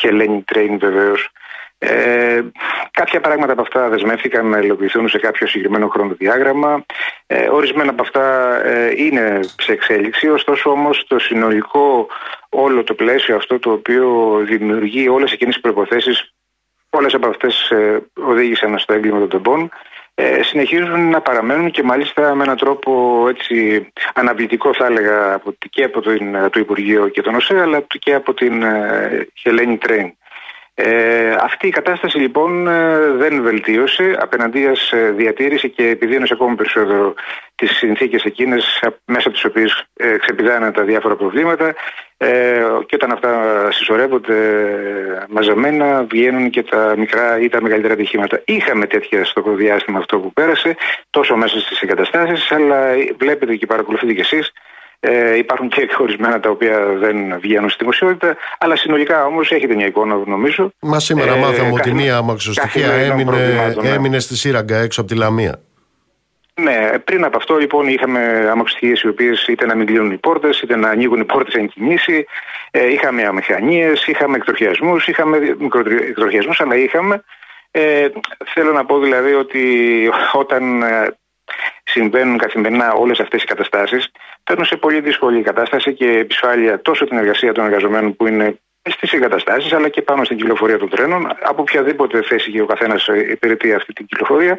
Hellenic Train βεβαίως ε, κάποια πράγματα από αυτά δεσμεύτηκαν να υλοποιηθούν σε κάποιο συγκεκριμένο χρονοδιάγραμμα. Ε, ορισμένα από αυτά ε, είναι σε εξέλιξη, ωστόσο όμως το συνολικό όλο το πλαίσιο αυτό το οποίο δημιουργεί όλες εκείνες τις προϋποθέσεις, όλες από αυτές ε, οδήγησαν στο έγκλημα των τεμπών, ε, συνεχίζουν να παραμένουν και μάλιστα με έναν τρόπο έτσι αναβλητικό θα έλεγα και από το, Υπουργείο και τον ΟΣΕ αλλά και από την ε, Hellenic Train. Ε, αυτή η κατάσταση λοιπόν ε, δεν βελτίωσε, απέναντίας ε, διατήρησε και επιδίνωσε ακόμη περισσότερο τις συνθήκες εκείνες μέσα από τις οποίες ε, ξεπηδάνε τα διάφορα προβλήματα ε, και όταν αυτά συσσωρεύονται μαζεμένα βγαίνουν και τα μικρά ή τα μεγαλύτερα ατυχήματα. Είχαμε τέτοια στο διάστημα αυτό που πέρασε τόσο μέσα στις εγκαταστάσεις αλλά βλέπετε και παρακολουθείτε κι εσείς ε, υπάρχουν και ορισμένα τα οποία δεν βγαίνουν στη δημοσιότητα, αλλά συνολικά όμως έχετε μια εικόνα, νομίζω. Μα σήμερα ε, μάθαμε ότι μία αμαξοστοιχεία έμεινε, ναι. έμεινε στη Σύραγγα έξω από τη Λαμία. Ναι, πριν από αυτό λοιπόν είχαμε αμαξοστοιχείες οι οποίες είτε να μην κλείνουν οι πόρτες, είτε να ανοίγουν οι πόρτες εν κινήσει. Ε, είχαμε αμηχανίες, είχαμε εκτροχιασμούς, είχαμε μικροεκτροχιασμού, αλλά είχαμε. Ε, θέλω να πω δηλαδή ότι όταν ε, συμβαίνουν καθημερινά όλες αυτές οι καταστάσεις, παίρνουν σε πολύ δύσκολη κατάσταση και επισφάλεια τόσο την εργασία των εργαζομένων που είναι στις εγκαταστάσεις, αλλά και πάνω στην κυκλοφορία των τρένων, από οποιαδήποτε θέση και ο καθένας υπηρετεί αυτή την κυκλοφορία.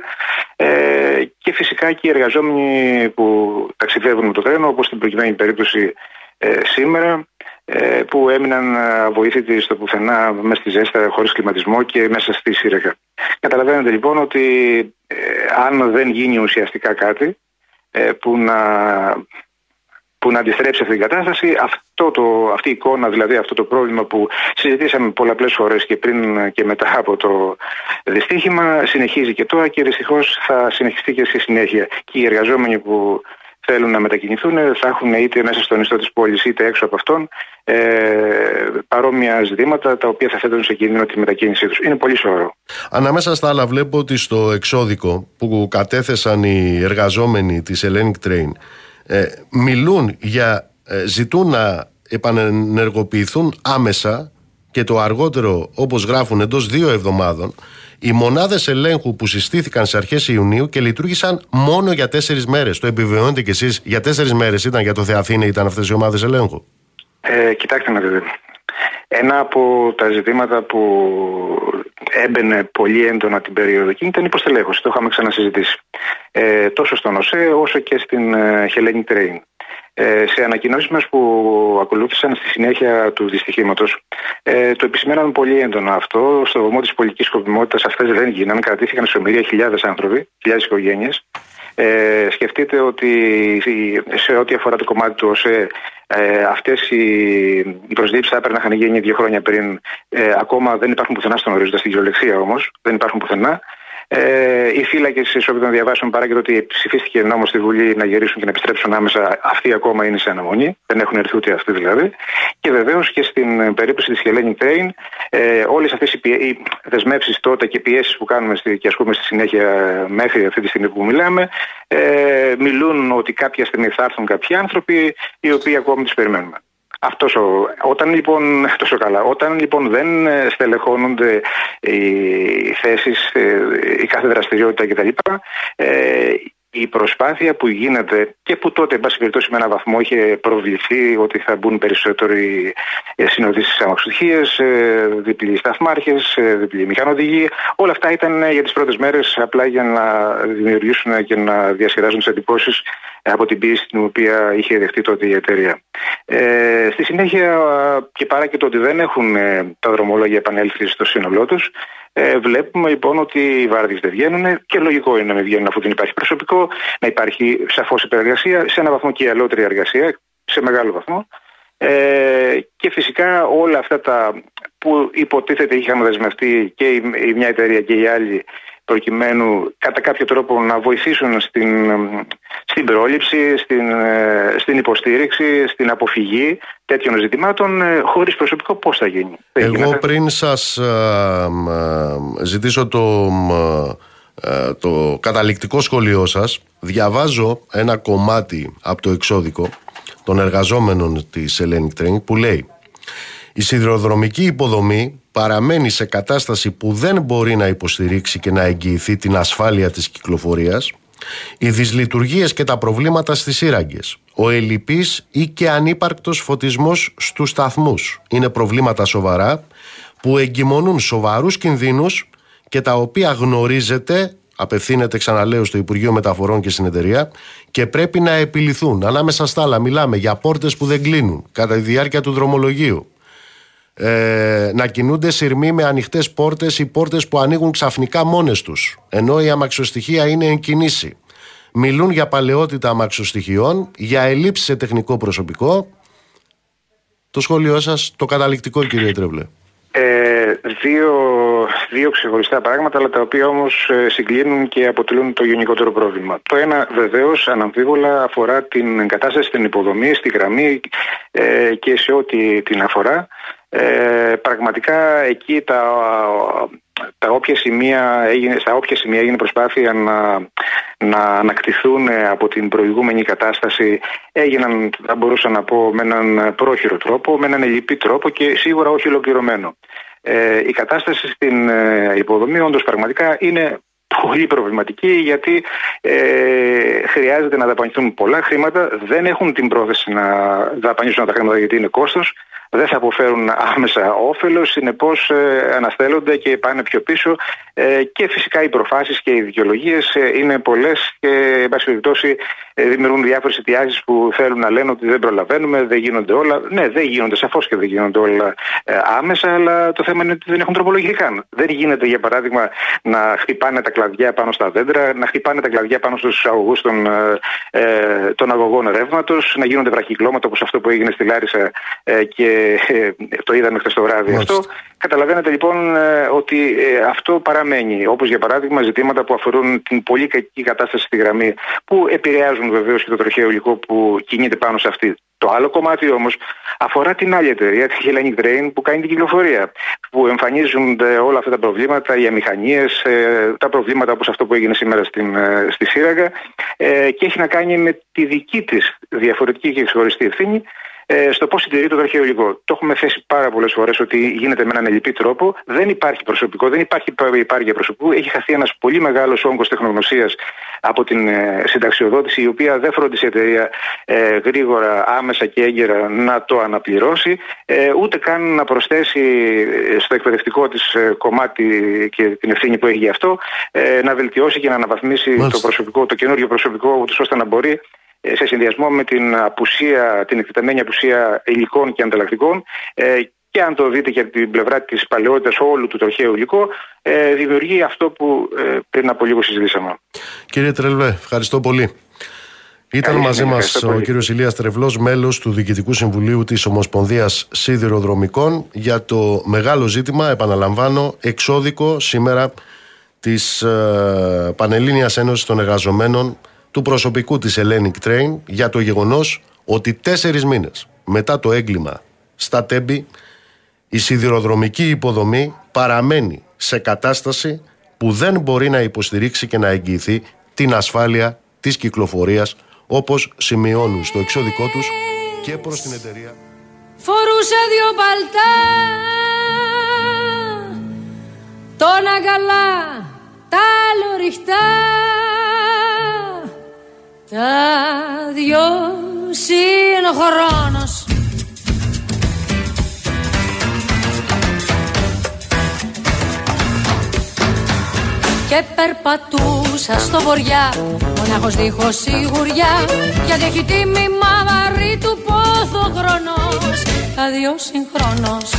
Ε, και φυσικά και οι εργαζόμενοι που ταξιδεύουν με το τρένο, όπως στην προκειμένη περίπτωση ε, σήμερα, ε, που έμειναν αβοήθητοι στο πουθενά μέσα στη ζέστα, χωρίς κλιματισμό και μέσα στη σύραγγα. Καταλαβαίνετε λοιπόν ότι ε, αν δεν γίνει ουσιαστικά κάτι, που να που να αντιστρέψει αυτή την κατάσταση. Αυτό το, αυτή η εικόνα, δηλαδή αυτό το πρόβλημα που συζητήσαμε πολλαπλές φορές και πριν και μετά από το δυστύχημα συνεχίζει και τώρα και δυστυχώς θα συνεχιστεί και στη συνέχεια. Και οι εργαζόμενοι που θέλουν να μετακινηθούν θα έχουν είτε μέσα στον ιστό της πόλης είτε έξω από αυτόν ε, παρόμοια ζητήματα τα οποία θα θέτουν σε κίνδυνο τη μετακίνησή τους. Είναι πολύ σοβαρό. Ανάμεσα στα άλλα βλέπω ότι στο εξώδικο που κατέθεσαν οι εργαζόμενοι της Hellenic Train ε, μιλούν για, ε, ζητούν να επανενεργοποιηθούν άμεσα και το αργότερο όπως γράφουν εντός δύο εβδομάδων οι μονάδες ελέγχου που συστήθηκαν σε αρχές Ιουνίου και λειτουργήσαν μόνο για τέσσερις μέρες. Το επιβεβαιώνετε κι εσείς, για τέσσερις μέρες ήταν για το Θεαθήνε ήταν αυτές οι ομάδες ελέγχου; Ε, κοιτάξτε να δείτε. Ένα από τα ζητήματα που έμπαινε πολύ έντονα την περίοδο εκείνη ήταν η υποστελέχωση. Το είχαμε ξανασυζητήσει. Ε, τόσο στον ΟΣΕ όσο και στην ε, Hellenic Train. Ε, σε ανακοινώσεις μας που ακολούθησαν στη συνέχεια του δυστυχήματος, ε, το επισημέναμε πολύ έντονα αυτό. Στο βωμό της πολιτικής σκοπιμότητας αυτές δεν γίνανε. Κρατήθηκαν σε ομιλία χιλιάδες άνθρωποι, χιλιάδες οικογένειες. Ε, σκεφτείτε ότι σε ό,τι αφορά το κομμάτι του ΟΣΕ, ε, αυτές οι, οι προσδίψεις θα έπρεπε να είχαν γίνει δύο χρόνια πριν. Ε, ακόμα δεν υπάρχουν πουθενά στον ορίζοντα, στην κυριολεξία όμως, δεν υπάρχουν πουθενά. Ε, οι φύλακες τη όποιων διαβάσεων παρά και το ότι ψηφίστηκε νόμος στη Βουλή να γυρίσουν και να επιστρέψουν άμεσα, αυτοί ακόμα είναι σε αναμονή. Δεν έχουν έρθει ούτε αυτοί δηλαδή. Και βεβαίως και στην περίπτωση της Hellenic Train, ε, όλες αυτές οι, οι δεσμεύσεις τότε και πιέσεις που κάνουμε στη, και ασκούμε στη συνέχεια μέχρι αυτή τη στιγμή που μιλάμε, ε, μιλούν ότι κάποια στιγμή θα έρθουν κάποιοι άνθρωποι οι οποίοι ακόμα του περιμένουμε. Αυτός ο, όταν λοιπόν, τόσο καλά, όταν λοιπόν δεν ε, στελεχώνονται οι θέσεις, ε, η κάθε δραστηριότητα κτλ. Ε, η προσπάθεια που γίνεται και που τότε, εν πάση περιπτώσει, με έναν βαθμό είχε προβληθεί ότι θα μπουν περισσότεροι συνοδοί στις αμαξουτχίε, διπλοί σταθμάρχες, διπλοί μηχανοδηγοί. Όλα αυτά ήταν για τις πρώτες μέρες απλά για να δημιουργήσουν και να διασκεδάζουν τις εντυπώσεις από την πίεση την οποία είχε δεχτεί τότε η εταιρεία. Ε, στη συνέχεια και παρά και το ότι δεν έχουν ε, τα δρομολόγια επανέλθει στο σύνολό τους, ε, βλέπουμε λοιπόν ότι οι βάρδιες δεν βγαίνουν και λογικό είναι να μην βγαίνουν αφού δεν υπάρχει προσωπικό, να υπάρχει σαφώς υπεργασία, σε ένα βαθμό και η αλότερη εργασία, σε μεγάλο βαθμό. Ε, και φυσικά όλα αυτά τα που υποτίθεται είχαν δεσμευτεί και η, η μια εταιρεία και η άλλη προκειμένου κατά κάποιο τρόπο να βοηθήσουν στην, στην πρόληψη, στην, ε, στην υποστήριξη, στην αποφυγή τέτοιων ζητημάτων ε, χωρίς προσωπικό πώς θα γίνει. Εγώ πριν σας ε, ζητήσω το, το καταληκτικό σχολείο σας διαβάζω ένα κομμάτι από το εξώδικο των εργαζόμενων της Hellenic Train που λέει η σιδηροδρομική υποδομή παραμένει σε κατάσταση που δεν μπορεί να υποστηρίξει και να εγγυηθεί την ασφάλεια της κυκλοφορίας, οι δυσλειτουργίες και τα προβλήματα στις σύραγγες, ο ελλειπής ή και ανύπαρκτος φωτισμός στους σταθμούς είναι προβλήματα σοβαρά που εγκυμονούν σοβαρούς κινδύνους και τα οποία γνωρίζετε απευθύνεται ξαναλέω στο Υπουργείο Μεταφορών και στην εταιρεία και πρέπει να επιληθούν. Ανάμεσα στα άλλα μιλάμε για πόρτες που δεν κλείνουν κατά τη διάρκεια του δρομολογίου ε, να κινούνται σειρμοί με ανοιχτές πόρτες ή πόρτες που ανοίγουν ξαφνικά μόνες τους, ενώ η αμαξοστοιχεία είναι εν κινήσει. Μιλούν για παλαιότητα αμαξοστοιχειών, για ελλείψεις σε τεχνικό προσωπικό. Το σχόλιο σας, το καταληκτικό, κύριε Τρέβλε. Ε, δύο, δύο ξεχωριστά πράγματα, αλλά τα οποία όμως ε, συγκλίνουν και αποτελούν το γενικότερο πρόβλημα. Το ένα, βεβαίως, αναμφίβολα αφορά την κατάσταση στην υποδομή, στη γραμμή ε, και σε ό,τι την αφορά. Ε, πραγματικά εκεί τα, τα όποια σημεία έγινε, στα όποια σημεία έγινε προσπάθεια να, να ανακτηθούν από την προηγούμενη κατάσταση έγιναν, θα μπορούσα να πω, με έναν πρόχειρο τρόπο, με έναν ελλειπή τρόπο και σίγουρα όχι ολοκληρωμένο. Ε, η κατάσταση στην ε, υποδομή όντως πραγματικά είναι πολύ προβληματική γιατί ε, χρειάζεται να δαπανηθούν πολλά χρήματα, δεν έχουν την πρόθεση να δαπανίσουν τα χρήματα γιατί είναι κόστος δεν θα αποφέρουν άμεσα όφελος, συνεπώς ε, αναστέλλονται και πάνε πιο πίσω. Ε, και φυσικά οι προφάσεις και οι δικαιολογίες ε, είναι πολλές και εν πάση περιπτώσει ε, δημιουργούν διάφορες αιτιάσεις που θέλουν να λένε ότι δεν προλαβαίνουμε, δεν γίνονται όλα. Ναι, δεν γίνονται, σαφώς και δεν γίνονται όλα άμεσα, αλλά το θέμα είναι ότι δεν έχουν τροπολογηθεί καν. Δεν γίνεται, για παράδειγμα, να χτυπάνε τα κλαδιά πάνω στα δέντρα, να χτυπάνε τα κλαδιά πάνω στους αγωγούς των, ε, των αγωγών ρεύματος, να γίνονται βραχυκλώματα όπως αυτό που έγινε στη Λάρισα και το είδαμε χθες το βράδυ αυτό. Καταλαβαίνετε λοιπόν ότι αυτό παραμένει. Όπως για παράδειγμα ζητήματα που αφορούν την πολύ κακή κατάσταση στη γραμμή, που επηρεάζουν βεβαίως και το τροχαίο υλικό που κινείται πάνω σε αυτή. Το άλλο κομμάτι όμως αφορά την άλλη εταιρεία, τη Hellenic Train, που κάνει την κυκλοφορία. Που εμφανίζονται όλα αυτά τα προβλήματα, οι αμηχανίες, ε, τα προβλήματα όπως αυτό που έγινε σήμερα στην, ε, στη Σύραγγα ε, και έχει να κάνει με τη δική της διαφορετική και ξεχωριστή ευθύνη ε, στο πώς συντηρεί το τροχαίο υλικό. Το έχουμε θέσει πάρα πολλές φορές ότι γίνεται με έναν ελληπή τρόπο. Δεν υπάρχει προσωπικό, δεν υπάρχει υπάρκεια προσωπικού. Έχει χαθεί ένας πολύ μεγάλος όγκος τεχνογνωσίας από την ε, συνταξιοδότηση, η οποία δεν φρόντισε η εταιρεία ε, γρήγορα, άμεσα και έγκαιρα να το αναπληρώσει, ε, ούτε καν να προσθέσει ε, στο εκπαιδευτικό της ε, κομμάτι και την ευθύνη που έχει γι' αυτό, να βελτιώσει και να αναβαθμίσει το προσωπικό, το καινούριο προσωπικό, ώστε να μπορεί ε, σε συνδυασμό με την απουσία, την εκτεταμένη απουσία υλικών και ανταλλακτικών ε, και αν το δείτε και από την πλευρά της παλαιότητας όλου του τροχαίου υλικού ε, δημιουργεί αυτό που πριν από λίγο συζητήσαμε. Κύριε Τρελβέ, ευχαριστώ πολύ. Ήταν μαζί μας ο κύριος Ηλίας Τρευλός, μέλος του Διοικητικού Συμβουλίου της Ομοσπονδίας Σιδηροδρομικών, για το μεγάλο ζήτημα, επαναλαμβάνω, εξώδικο σήμερα της ε, Πανελλήνιας Ένωσης των Εργαζομένων του προσωπικού της Hellenic Train για το γεγονός ότι τέσσερις μήνες μετά το έγκλημα στα Τέμπη η σιδηροδρομική υποδομή παραμένει σε κατάσταση που δεν μπορεί να υποστηρίξει και να εγγυηθεί την ασφάλεια της κυκλοφορίας όπως σημειώνουν στο εξώδικό τους και προς την εταιρεία. Φορούσε δύο παλτά τον αγκαλά, τα τα δυο συγχρόνως Και περπατούσα στο βοριά Μονάχος δίχως σιγουριά Γιατί έχει τίμημα βαρύ του πόθο χρόνος. Τα δυο συγχρόνως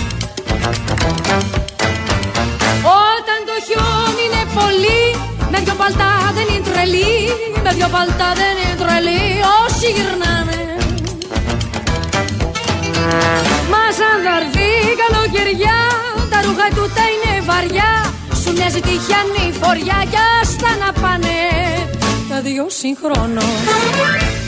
Όταν το χιόνι είναι πολύ με δυο παλτά δεν είναι τρελή Με δυο παλτά δεν είναι τρελή Όσοι γυρνάνε. Μας σαν θα έρθει καλοκαιριά Τα ρούχα του τα είναι βαριά. Σου μοιάζει τυχιανή φοριά Κι άστα να πάνε Τα δυο συγχρόνως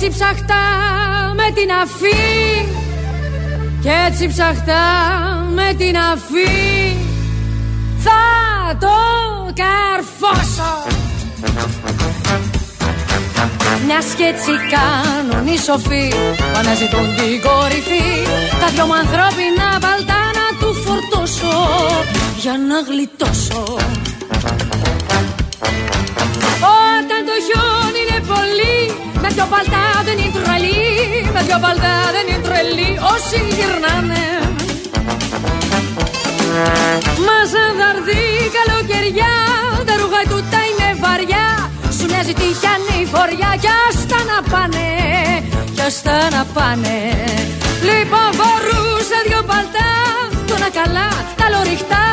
έτσι ψαχτά με την αφή. Και έτσι ψαχτά με την αφή. Θα το καρφώσω. Μια και έτσι κάνουν οι σοφοί που αναζητούν την κορυφή. Τα δυο μου ανθρώπινα παλτά να του φορτώσω για να γλιτώσω δεν είναι τρελή Με δυο παλτά δεν είναι τρελή Όσοι γυρνάνε. Μα σαν θα έρθει καλοκαιριά Τα ρούχα του τα είναι βαριά. Σου μοιάζει τυχιανή φοριά Κι άστα να πάνε Κι άστα να πάνε. Λοιπόν φορούσα δυο παλτά Τον καλά τα λοριχτά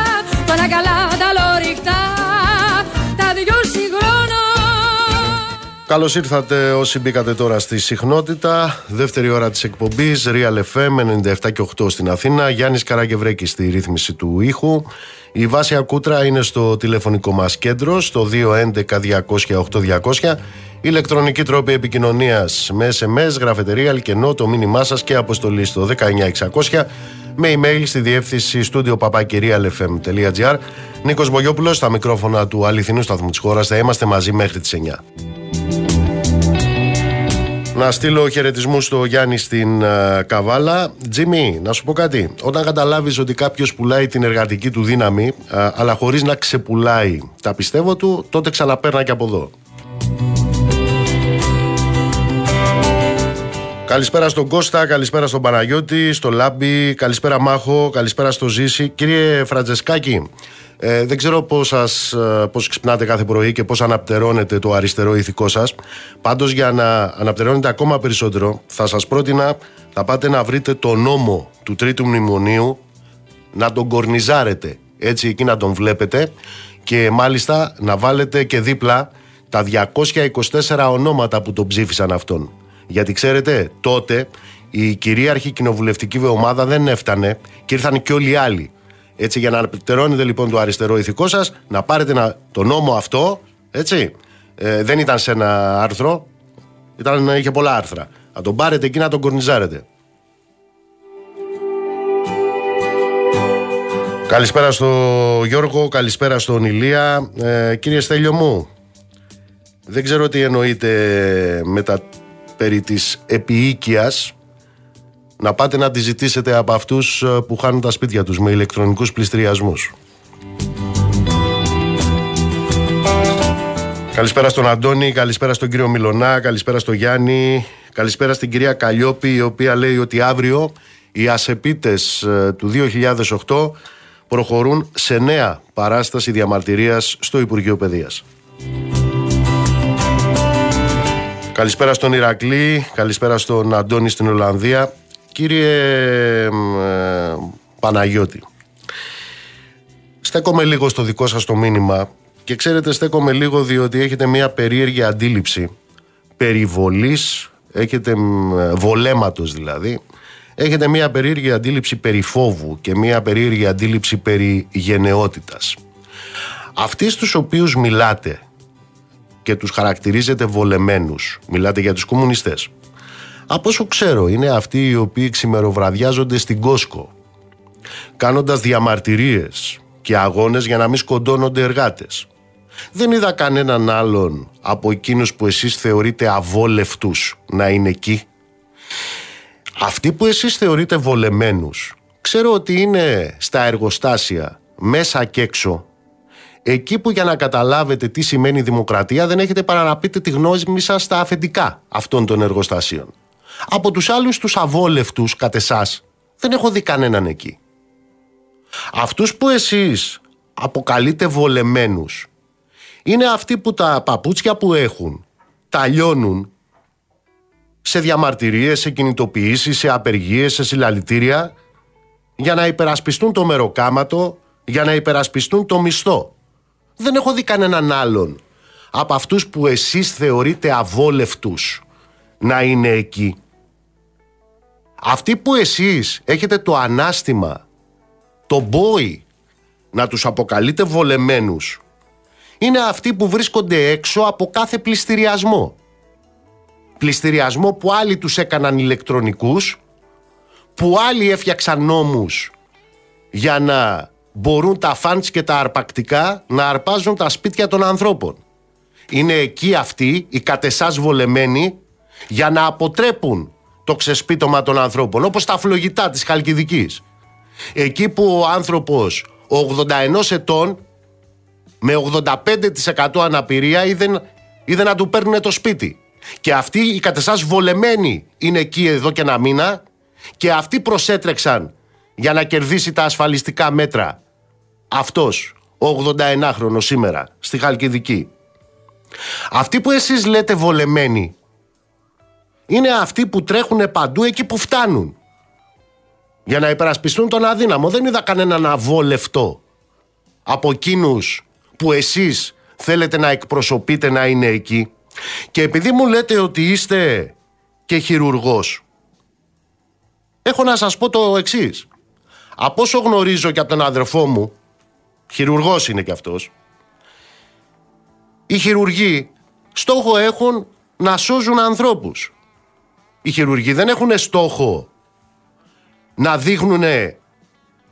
Τον καλά τα λοριχτά Τα δυο συγχρόνω Καλώς ήρθατε όσοι μπήκατε τώρα στη συχνότητα. Δεύτερη ώρα της εκπομπής Real FM 97 και 8 στην Αθήνα. Γιάννης Καραγκευρέκη στη ρύθμιση του ήχου. Η Βάσια Κούτρα είναι στο τηλεφωνικό μας κέντρο στο 211-200-8200. Ηλεκτρονική τρόπη επικοινωνίας με SMS, γραφετερία, αλκενό, το μήνυμά σας και αποστολή στο 19600 με email στη διεύθυνση στούντιο παπακυρίαλfm.gr. Νίκος Μπογιόπουλος, στα μικρόφωνα του αληθινού σταθμού της χώρας. Θα είμαστε μαζί μέχρι τις 9. Να στείλω χαιρετισμού στο Γιάννη στην uh, Καβάλα. Τζίμι, να σου πω κάτι. Όταν καταλάβεις ότι κάποιος πουλάει την εργατική του δύναμη, uh, αλλά χωρίς να ξεπουλάει τα πιστεύω του, τότε ξαναπέρνα και από εδώ. Καλησπέρα στον Κώστα, καλησπέρα στον Παναγιώτη, στο Λάμπη, καλησπέρα Μάχο, καλησπέρα στο Ζήση. Κύριε Φραντζεσκάκη, ε, δεν ξέρω πώς, σας, ε, πώς ξυπνάτε κάθε πρωί και πώς αναπτερώνετε το αριστερό ηθικό σας. Πάντως για να αναπτερώνετε ακόμα περισσότερο θα σας πρότεινα θα πάτε να βρείτε το νόμο του Τρίτου Μνημονίου να τον κορνιζάρετε έτσι εκεί να τον βλέπετε και μάλιστα να βάλετε και δίπλα τα 224 ονόματα που τον ψήφισαν αυτόν. Γιατί ξέρετε, τότε η κυρίαρχη κοινοβουλευτική ομάδα δεν έφτανε και ήρθαν και όλοι οι άλλοι. Έτσι, για να αναπτερώνετε λοιπόν το αριστερό ηθικό σας, να πάρετε ένα, το νόμο αυτό, έτσι. Ε, δεν ήταν σε ένα άρθρο, ήταν, είχε πολλά άρθρα. Να τον πάρετε εκεί να τον κορνιζάρετε. Καλησπέρα στο Γιώργο, καλησπέρα στον Ηλία. Ε, κύριε Στέλιο μου, δεν ξέρω τι εννοείτε με τα περί της επιοίκειας να πάτε να τη ζητήσετε από αυτούς ε, που χάνουν τα σπίτια τους με ηλεκτρονικούς πληστριασμούς. Καλησπέρα στον Αντώνη, καλησπέρα στον κύριο Μιλονά, καλησπέρα στον Γιάννη, καλησπέρα στην κυρία Καλλιόπη η οποία λέει ότι αύριο οι ασεπίτες ε, του 2008 προχωρούν σε νέα παράσταση διαμαρτυρίας στο Υπουργείο Παιδείας. Καλησπέρα στον Ηρακλή, καλησπέρα στον Αντώνη στην Ολλανδία. Κύριε ε, Παναγιώτη, στέκομαι λίγο στο δικό σας το μήνυμα και ξέρετε στέκομαι λίγο διότι έχετε μια περίεργη αντίληψη περιβολής, έχετε βολέματος δηλαδή, έχετε μια περίεργη αντίληψη περί φόβου και μια περίεργη αντίληψη περί γενναιότητας. Αυτοί στους οποίους μιλάτε και τους χαρακτηρίζετε βολεμένους, μιλάτε για τους κομμουνιστές, από όσο ξέρω είναι αυτοί οι οποίοι ξημεροβραδιάζονται στην Κόσκο κάνοντας διαμαρτυρίες και αγώνες για να μην σκοντώνονται εργάτες. Δεν είδα κανέναν άλλον από εκείνους που εσείς θεωρείτε αβόλευτους να είναι εκεί. Αυτοί που εσείς θεωρείτε βολεμένους ξέρω ότι είναι στα εργοστάσια μέσα και έξω εκεί που για να καταλάβετε τι σημαίνει δημοκρατία δεν έχετε παρά να πείτε τη γνώμη σας στα αφεντικά αυτών των εργοστασίων. Από τους άλλους τους αβόλευτους κατ' εσάς, δεν έχω δει κανέναν εκεί. Αυτούς που εσείς αποκαλείτε βολεμένους είναι αυτοί που τα παπούτσια που έχουν τα λιώνουν σε διαμαρτυρίες, σε κινητοποιήσεις, σε απεργίες, σε συλλαλητήρια για να υπερασπιστούν το μεροκάματο, για να υπερασπιστούν το μισθό. Δεν έχω δει κανέναν άλλον από αυτούς που εσείς θεωρείτε αβόλευτους να είναι εκεί. Αυτοί που εσείς έχετε το ανάστημα, το μπόι, να τους αποκαλείτε βολεμένους, είναι αυτοί που βρίσκονται έξω από κάθε πληστηριασμό. Πληστηριασμό που άλλοι τους έκαναν ηλεκτρονικούς, που άλλοι έφτιαξαν νόμους για να μπορούν τα φάντς και τα αρπακτικά να αρπάζουν τα σπίτια των ανθρώπων. Είναι εκεί αυτοί, οι κατεσάς βολεμένοι, για να αποτρέπουν το ξεσπίτωμα των ανθρώπων, όπως τα φλογητά της Χαλκιδικής. Εκεί που ο άνθρωπος 81 ετών με 85% αναπηρία είδε, είδε να του παίρνουν το σπίτι. Και αυτοί οι κατεσάς βολεμένοι είναι εκεί εδώ και ένα μήνα και αυτοί προσέτρεξαν για να κερδίσει τα ασφαλιστικά μέτρα. Αυτός, ο 81χρονος σήμερα, στη Χαλκιδική. Αυτοί που εσείς λέτε βολεμένοι είναι αυτοί που τρέχουν παντού εκεί που φτάνουν. Για να υπερασπιστούν τον αδύναμο. Δεν είδα κανέναν αβόλευτο από εκείνους που εσείς θέλετε να εκπροσωπείτε να είναι εκεί. Και επειδή μου λέτε ότι είστε και χειρουργός, έχω να σας πω το εξής. Από όσο γνωρίζω και από τον αδερφό μου, χειρουργός είναι και αυτός, οι χειρουργοί στόχο έχουν να σώζουν ανθρώπους. Οι χειρουργοί δεν έχουν στόχο να δείχνουν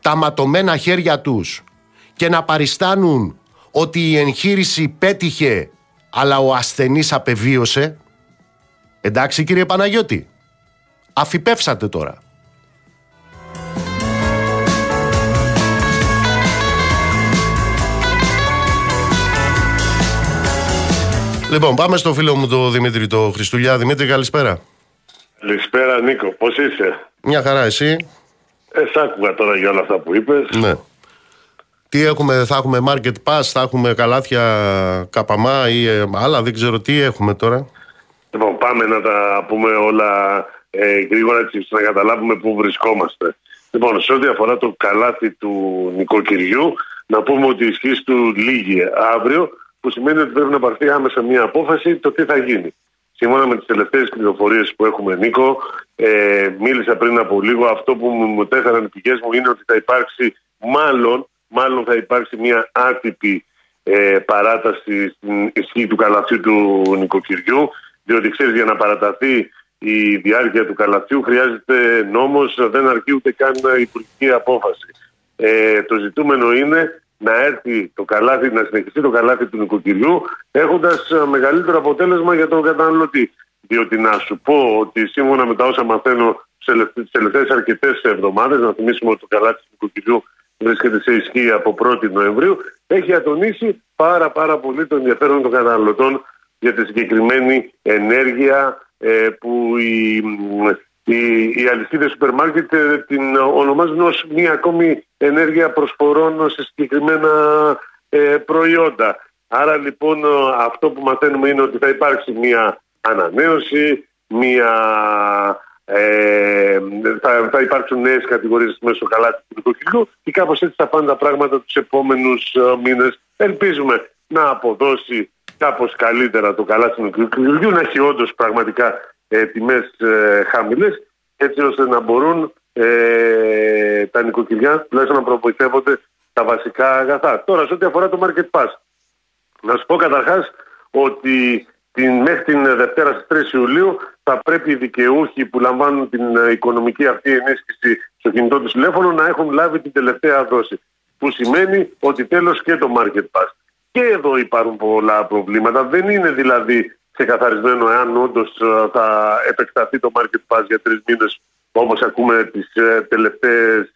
τα ματωμένα χέρια τους και να παριστάνουν ότι η εγχείρηση πέτυχε αλλά ο ασθενής απεβίωσε. Εντάξει κύριε Παναγιώτη, αφιπεύσατε τώρα. Λοιπόν, πάμε στο φίλο μου τον Δημήτρη το Χριστουλιά. Δημήτρη, καλησπέρα. Καλησπέρα, Νίκο. Πώς είσαι, Μια χαρά, εσύ; Ε, σ' άκουγα τώρα για όλα αυτά που είπες. Ναι. Τι έχουμε, θα έχουμε market pass, θα έχουμε καλάθια καπαμά ή ε, άλλα, δεν ξέρω τι έχουμε τώρα. Λοιπόν, πάμε να τα πούμε όλα ε, γρήγορα έτσι να καταλάβουμε πού βρισκόμαστε. Λοιπόν, σε ό,τι αφορά το καλάθι του νοικοκυριού, να πούμε ότι η ισχύ του λύγει αύριο που σημαίνει ότι πρέπει να πάρθει άμεσα μια απόφαση το τι θα γίνει. Σύμφωνα με τις τελευταίες πληροφορίες που έχουμε, Νίκο, ε, μίλησα πριν από λίγο. Αυτό που μου τέθαραν οι πηγές μου είναι ότι θα υπάρξει, μάλλον, μάλλον θα υπάρξει μια άτυπη ε, παράταση στην ισχύ του καλαθιού του νοικοκυριού. Διότι ξέρεις, για να παραταθεί η διάρκεια του καλαθιού χρειάζεται νόμος, δεν αρκεί ούτε καν υπουργική απόφαση. Ε, το ζητούμενο είναι να έρθει το καλάθι, να συνεχιστεί το καλάθι του νοικοκυριού, έχοντας ε, μεγαλύτερο αποτέλεσμα για τον καταναλωτή. Διότι να σου πω ότι σύμφωνα με τα όσα μαθαίνω τις τελευταίες αρκετές εβδομάδες, να θυμίσουμε ότι το καλάθι του νοικοκυριού βρίσκεται σε ισχύ από 1η Νοεμβρίου, έχει ατονίσει πάρα πάρα πολύ το ενδιαφέρον των καταναλωτών για τη συγκεκριμένη ενέργεια ε, που η, οι, οι αλυσίδες σούπερ μάρκετ ε, την ονομάζουν ως μία ακόμη ενέργεια προσφορών σε συγκεκριμένα ε, προϊόντα. Άρα λοιπόν αυτό που μαθαίνουμε είναι ότι θα υπάρξει μία ανανέωση, μία, ε, θα, θα υπάρξουν νέες κατηγορίες μέσω καλάτι του νοικοκυριού και κάπως έτσι θα πάνε τα πράγματα τους επόμενους ε, μήνες. Ελπίζουμε να αποδώσει κάπως καλύτερα το καλάτι του νοικοκυριού, να έχει όντως πραγματικά ε, τιμές ε, χαμηλές έτσι ώστε να μπορούν ε, τα νοικοκυριά τουλάχιστον να προποηθεύονται τα βασικά αγαθά. Τώρα, σε ό,τι αφορά το Market Pass, να σου πω καταρχάς ότι την, μέχρι την Δευτέρα στις 3 Ιουλίου θα πρέπει οι δικαιούχοι που λαμβάνουν την ε, οικονομική αυτή ενίσχυση στο κινητό του τηλέφωνο να έχουν λάβει την τελευταία δόση. Που σημαίνει ότι τέλος και το Market Pass. Και εδώ υπάρχουν πολλά προβλήματα. Δεν είναι δηλαδή ξεκαθαρισμένο εάν όντως ε, θα επεκταθεί το market pass για τρεις μήνες όπως ακούμε τις ε, τελευταίες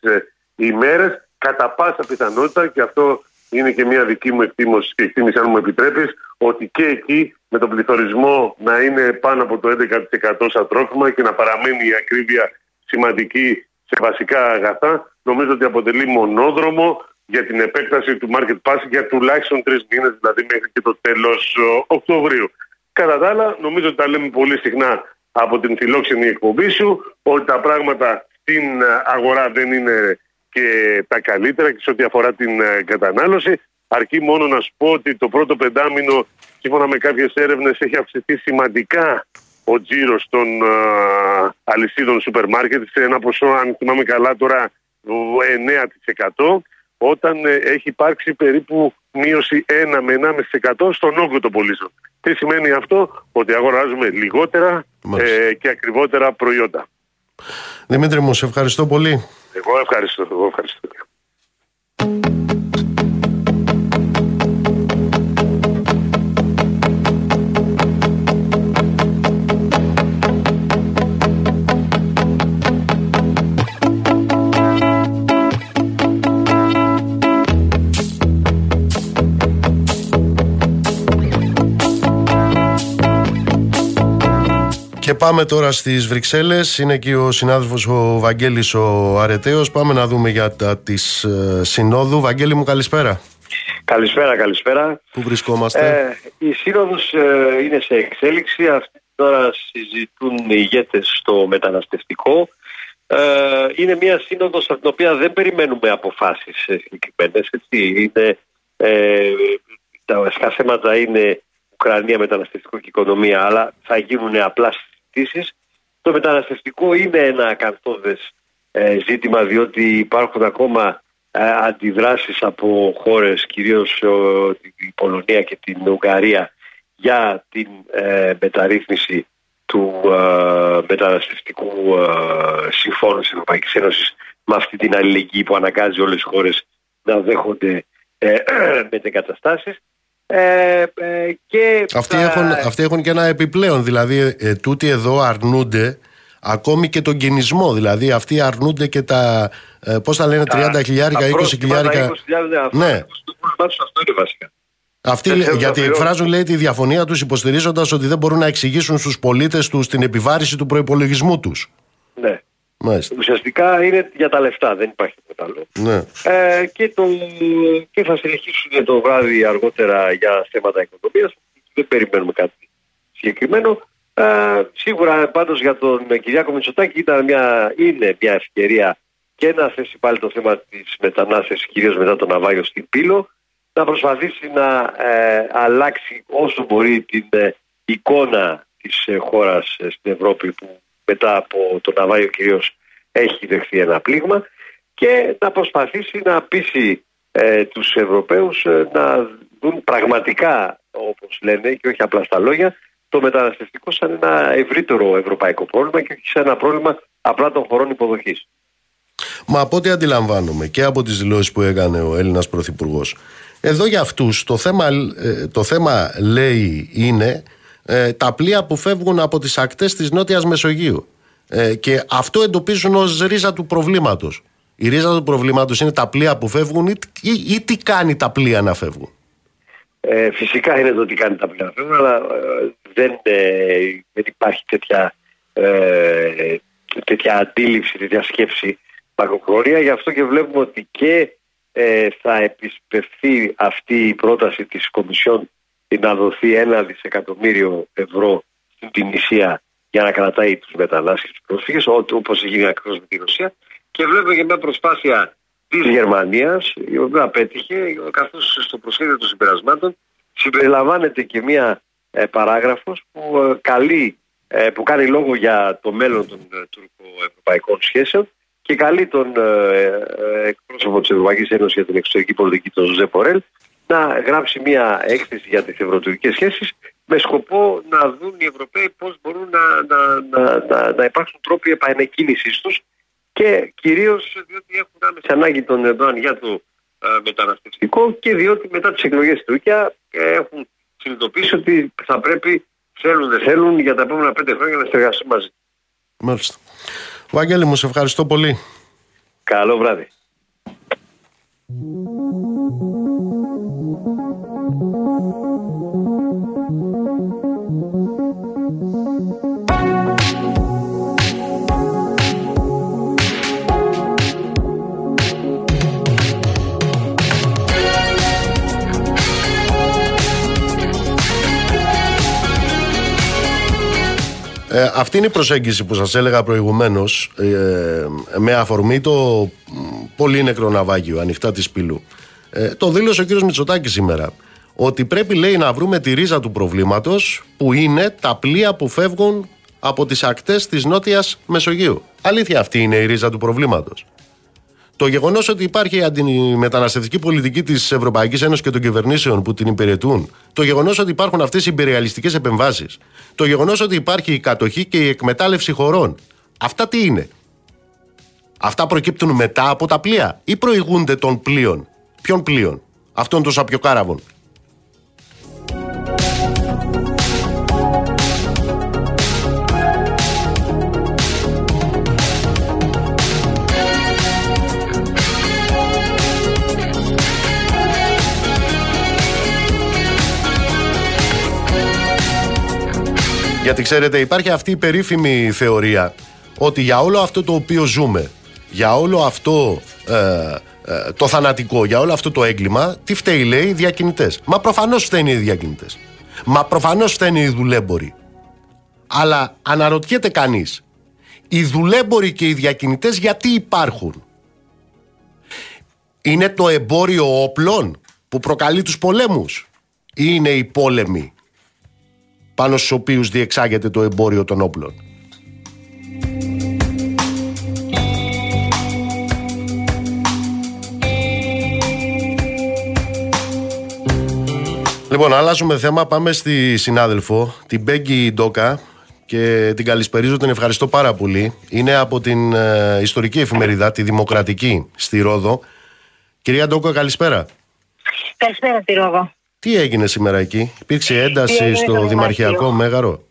ημέρες. Κατά πάσα πιθανότητα, και αυτό είναι και μια δική μου εκτίμηση, και εκτίμηση αν μου επιτρέπεις, ότι και εκεί με τον πληθωρισμό να είναι πάνω από το 11% σαν τρόφιμα και να παραμένει η ακρίβεια σημαντική σε βασικά αγαθά, νομίζω ότι αποτελεί μονόδρομο για την επέκταση του market pass για τουλάχιστον τρεις μήνες, δηλαδή μέχρι και το τέλος ε, Οκτωβρίου. Κατά τα άλλα, νομίζω ότι τα λέμε πολύ συχνά από την φιλόξενη εκπομπή σου, ότι τα πράγματα στην αγορά δεν είναι και τα καλύτερα και σε ό,τι αφορά την ε, κατανάλωση. Αρκεί μόνο να σου πω ότι το πρώτο πεντάμινο, σύμφωνα με κάποιες έρευνες, έχει αυξηθεί σημαντικά ο τζίρος των α, ε, αλυσίδων σούπερ μάρκετ σε ένα ποσό, αν θυμάμαι καλά τώρα, 9% όταν ε, έχει υπάρξει περίπου μείωση 1 με 1,5% στον όγκο των πωλήσεων. Τι σημαίνει αυτό, ότι αγοράζουμε λιγότερα ε, και ακριβότερα προϊόντα. Δημήτρη μου, σε ευχαριστώ πολύ. Εγώ ευχαριστώ. Εγώ ευχαριστώ. Πάμε τώρα στις Βρυξέλλες. Είναι εκεί ο συνάδελφος ο Βαγγέλης ο Αρετέος. Πάμε να δούμε για τα της ε, Συνόδου. Βαγγέλη μου καλησπέρα. Καλησπέρα, καλησπέρα. Πού βρισκόμαστε; Ε, η Σύνοδος ε, είναι σε εξέλιξη. Αυτή τώρα συζητούν οι ηγέτες στο μεταναστευτικό. Ε, είναι μια σύνοδος από την οποία δεν περιμένουμε αποφάσεις συγκεκριμένες. Είναι, ε, τα βασικά θέματα είναι Ουκρανία, μεταναστευτικό και οικονομία, αλλά θα γίνουν απλά το μεταναστευτικό είναι ένα ακαθόδες ε, ζήτημα διότι υπάρχουν ακόμα ε, αντιδράσεις από χώρες κυρίως την Πολωνία και την Ουγγαρία για την ε, μεταρρύθμιση του ε, μεταναστευτικού ε, συμφώνου της Ευρωπαϊκής Ένωσης με αυτή την αλληλεγγύη που αναγκάζει όλες τις χώρες να δέχονται ε, [CLEARS THROAT] μετεγκαταστάσεις. Ε, ε, και αυτοί, έχουν, αυτοί έχουν και ένα επιπλέον, δηλαδή ε, τούτοι εδώ αρνούνται ακόμη και τον κινησμό, δηλαδή αυτοί αρνούνται και τα, ε, πώς θα λένε, 30 χιλιάρικα, 20 χιλιάρικα. Ναι. Αυτό είναι βασικά; Αυτοί, γιατί εκφράζουν λέει τη διαφωνία τους υποστηρίζοντας ότι δεν μπορούν να εξηγήσουν στους πολίτες τους την επιβάρηση του προϋπολογισμού τους. Ναι. Μάλιστα. Ουσιαστικά είναι για τα λεφτά, δεν υπάρχει τίποτα άλλο. Ναι. Ε, και, το, και θα συνεχίσουν το βράδυ αργότερα για θέματα οικονομίας. Δεν περιμένουμε κάτι συγκεκριμένο. Ε, σίγουρα πάντως για τον Κυριάκο Μητσοτάκη ήταν μια, είναι μια ευκαιρία και να θέσει πάλι το θέμα της μετανάστευσης κυρίως μετά τον Ναβάγιο στην Πύλο να προσπαθήσει να ε, αλλάξει όσο μπορεί την ε, εικόνα της ε, χώρας στην Ευρώπη που μετά από τον Ναβάιο κυρίω έχει δεχθεί ένα πλήγμα και να προσπαθήσει να πείσει ε, τους Ευρωπαίους να δουν πραγματικά όπως λένε και όχι απλά στα λόγια το μεταναστευτικό σαν ένα ευρύτερο ευρωπαϊκό πρόβλημα και όχι σαν ένα πρόβλημα απλά των χωρών υποδοχής. Μα από ό,τι αντιλαμβάνομαι και από τις δηλώσεις που έκανε ο Έλληνας Πρωθυπουργός. Εδώ για αυτούς το θέμα, ε, το θέμα λέει είναι ε, τα πλοία που φεύγουν από τις ακτές της Νότιας Μεσογείου. Ε, και αυτό εντοπίζουν ως ρίζα του προβλήματος. Η ρίζα του προβλήματος είναι τα πλοία που φεύγουν ή, ή, τι κάνει τα πλοία να φεύγουν; Ε, φυσικά είναι το τι κάνει τα πλοία να φεύγουν, αλλά δεν, δεν υπάρχει τέτοια, τέτοια αντίληψη, τέτοια σκέψη μακροχρόνια. Γι' αυτό και βλέπουμε ότι και ε, θα επισπευθεί αυτή η πρόταση της Κομισιόν να δοθεί ένα δισεκατομμύριο ευρώ στην Τινησία για να κρατάει τους μετανάστες τους πρόσφυγες όπως γίνει ακριβώς με τη Ρωσία. Και βλέπουμε και μια προσπάθεια της Γερμανίας η οποία πέτυχε καθώς στο προσχέδιο των συμπερασμάτων συμπεριλαμβάνεται και μια ε, παράγραφος που, ε, καλεί, ε, που κάνει λόγο για το μέλλον των ε, τουρκο-ευρωπαϊκών σχέσεων και καλεί τον ε, ε, εκπρόσωπο της Ευρωπαϊκής Ένωσης για την εξωτερική πολιτική, τον Ζωζέ Πορέλ, να γράψει μια έκθεση για τις ευρωτουρικές σχέσεις με σκοπό να δουν οι Ευρωπαίοι πώς μπορούν να, να, να, να, να υπάρξουν τρόποι επανεκκίνησης τους και κυρίως διότι έχουν άμεση ανάγκη τον Ερντοάν για το ε, μεταναστευτικό και διότι μετά τις εκλογές στην Τουρκία ε, έχουν συνειδητοποιήσει ότι θα πρέπει, θέλουν δεν θέλουν, για τα επόμενα πέντε χρόνια να συνεργαστούν μαζί. Μάλιστα. Βαγγέλη μου, σε ευχαριστώ πολύ. Καλό βράδυ. Ε, αυτή είναι η προσέγγιση που σας έλεγα προηγουμένως ε, με αφορμή το πολύ νεκρό ναυάγιο ανοιχτά της πύλου. Ε, το δήλωσε ο κύριος Μητσοτάκης σήμερα ότι πρέπει λέει να βρούμε τη ρίζα του προβλήματος που είναι τα πλοία που φεύγουν από τις ακτές της Νότιας Μεσογείου. Αλήθεια αυτή είναι η ρίζα του προβλήματος. Το γεγονός ότι υπάρχει αντιμεταναστευτική πολιτική της Ευρωπαϊκής Ένωσης και των κυβερνήσεων που την υπηρετούν, το γεγονός ότι υπάρχουν αυτές οι υπεριαλιστικές επεμβάσεις, το γεγονός ότι υπάρχει η κατοχή και η εκμετάλλευση χωρών, αυτά τι είναι; Αυτά προκύπτουν μετά από τα πλοία ή προηγούνται των πλοίων; Ποιων πλοίων, αυτών των σαπιοκάραβων. Γιατί ξέρετε, υπάρχει αυτή η περίφημη θεωρία ότι για όλο αυτό το οποίο ζούμε, για όλο αυτό ε, ε, το θανατικό, για όλο αυτό το έγκλημα, τι φταίει, λέει, οι διακινητές. Μα προφανώς φταίνουν οι διακινητές. Μα προφανώς φταίνουν οι δουλέμποροι. Αλλά αναρωτιέται κανείς, οι δουλέμποροι και οι διακινητές γιατί υπάρχουν; Είναι το εμπόριο όπλων που προκαλεί τους πολέμους ή είναι οι πόλεμοι πάνω στους οποίους διεξάγεται το εμπόριο των όπλων; Λοιπόν, αλλάζουμε θέμα. Πάμε στη συνάδελφο, την Μπέγκη Ντόκα. Και την καλησπερίζω, την ευχαριστώ πάρα πολύ. Είναι από την ε, ιστορική εφημερίδα, τη Δημοκρατική, στη Ρόδο. Κυρία Ντόκα, καλησπέρα. Καλησπέρα, στη Ρόδο. Τι έγινε σήμερα εκεί, υπήρξε ένταση στο Δημαρχιακό Μέγαρο;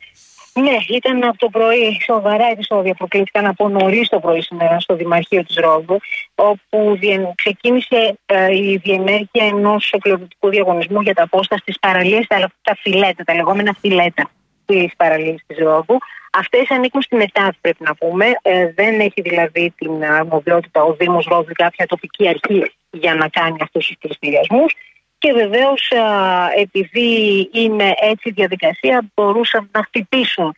Ναι, ήταν από το πρωί σοβαρά επεισόδια που κλείθηκαν από νωρίς το πρωί σήμερα στο Δημαρχείο της Ρόδου, όπου ξεκίνησε ε, η διενέργεια ενός εκλογικού διαγωνισμού για τα πόστα στις παραλίες, τα, τα φιλέτα, τα λεγόμενα φιλέτα της παραλίε της Ρόδου. Αυτές ανήκουν στην ΕΤΑΔ, πρέπει να πούμε. Ε, δεν έχει δηλαδή την αρμοδιότητα ο Δήμος Ρόδου κάποια τοπική αρχή για να κάνει αυτούς τους πληστηριασμούς. Και βεβαίως, επειδή είναι έτσι η διαδικασία, μπορούσαν να χτυπήσουν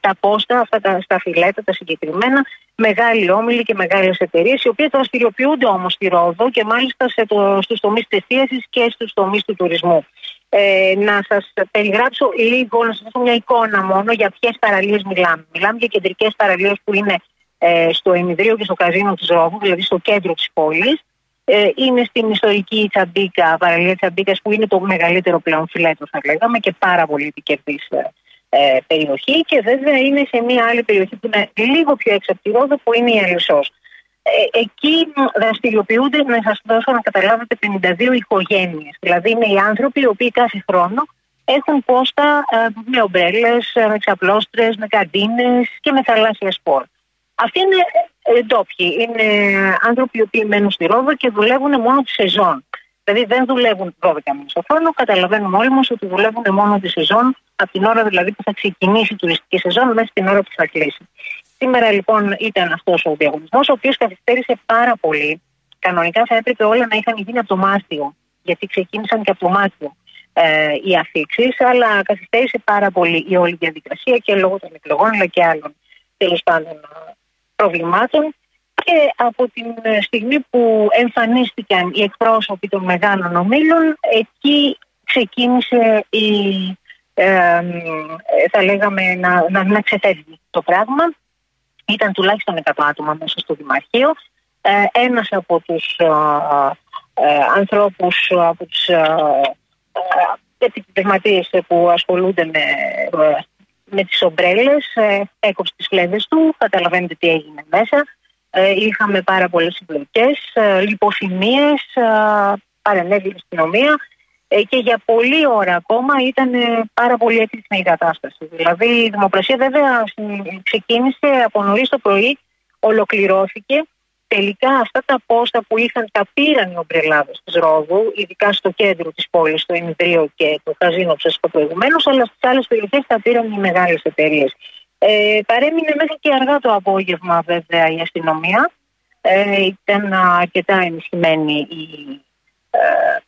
τα πόστα, αυτά τα, στα φιλέτα, τα συγκεκριμένα, μεγάλοι όμιλοι και μεγάλες εταιρείες, οι οποίες δραστηριοποιούνται όμως στη Ρόδο και μάλιστα στους τομείς της και στους τομείς του τουρισμού. Ε, να σας περιγράψω λίγο, να σας δώσω μια εικόνα μόνο για ποιες παραλίες μιλάμε. Μιλάμε για κεντρικές παραλίες που είναι ε, στο Εμιδρίο και στο Καζίνο της Ρόδου, δηλαδή στο κέντρο της πόλης. Ε, είναι στην ιστορική Τσαμπίκα, παραλία Τσαμπίκας, που είναι το μεγαλύτερο πλέον φιλέτο, θα λέγαμε, και πάρα πολύ επικερδής ε, ε, περιοχή. Και βέβαια είναι σε μια άλλη περιοχή που είναι λίγο πιο έξω από τη Ρόδο, που είναι η Ελισσός. Ε, εκεί δραστηριοποιούνται, να σας δώσω να καταλάβετε, 52 οικογένειες. Δηλαδή είναι οι άνθρωποι οι οποίοι κάθε χρόνο έχουν πόστα ε, με ομπρέλες, με ξαπλώστρες, με καντίνες και με θαλάσσια σπορ. Αυτοί είναι ε, ντόπιοι. Είναι άνθρωποι οι οποίοι μένουν στη Ρόδο και δουλεύουν μόνο τη σεζόν. Δηλαδή δεν δουλεύουν 12 μήνες το χρόνο. Καταλαβαίνουμε όλοι μας ότι δουλεύουν μόνο τη σεζόν, από την ώρα δηλαδή που θα ξεκινήσει η τουριστική σεζόν μέχρι την ώρα που θα κλείσει. Σήμερα λοιπόν ήταν αυτός ο διαγωνισμός, ο οποίος καθυστέρησε πάρα πολύ. Κανονικά θα έπρεπε όλα να είχαν γίνει από το Μάρτιο, γιατί ξεκίνησαν και από το Μάρτιο ε, οι αφήξεις, αλλά καθυστέρησε πάρα πολύ η όλη διαδικασία και λόγω των εκλογών αλλά και άλλων τέλος πάντων προβλημάτων και από την στιγμή που εμφανίστηκαν οι εκπρόσωποι των μεγάλων ομίλων εκεί ξεκίνησε η, ε, θα λέγαμε να, να, να ξεφεύγει το πράγμα. Ήταν τουλάχιστον 100 άτομα μέσα στο Δημαρχείο. Ε, ένας από τους ε, ε, ανθρώπους, από τους ε, που ασχολούνται με με τις ομπρέλες, ε, έκοψε τις φλέβες του, καταλαβαίνετε τι έγινε μέσα. Ε, είχαμε πάρα πολλές συμπλοκές, ε, λιποθυμίες, ε, παρενέβη η αστυνομία ε, και για πολλή ώρα ακόμα ήταν πάρα πολύ έκρηκτη η κατάσταση. Δηλαδή η δημοπρασία βέβαια ξεκίνησε από νωρίς το πρωί, ολοκληρώθηκε τελικά αυτά τα πόστα που είχαν τα πήραν οι ομπρελάδες της Ρόδου, ειδικά στο κέντρο της πόλης, στο Ινδρίο και το Καζίνο που σας είπα προηγουμένως, αλλά στις άλλες περιοχές τα πήραν οι μεγάλες εταιρείες. Ε, παρέμεινε μέχρι και αργά το απόγευμα βέβαια η αστυνομία. Ε, ήταν αρκετά ενισχυμένη η ε,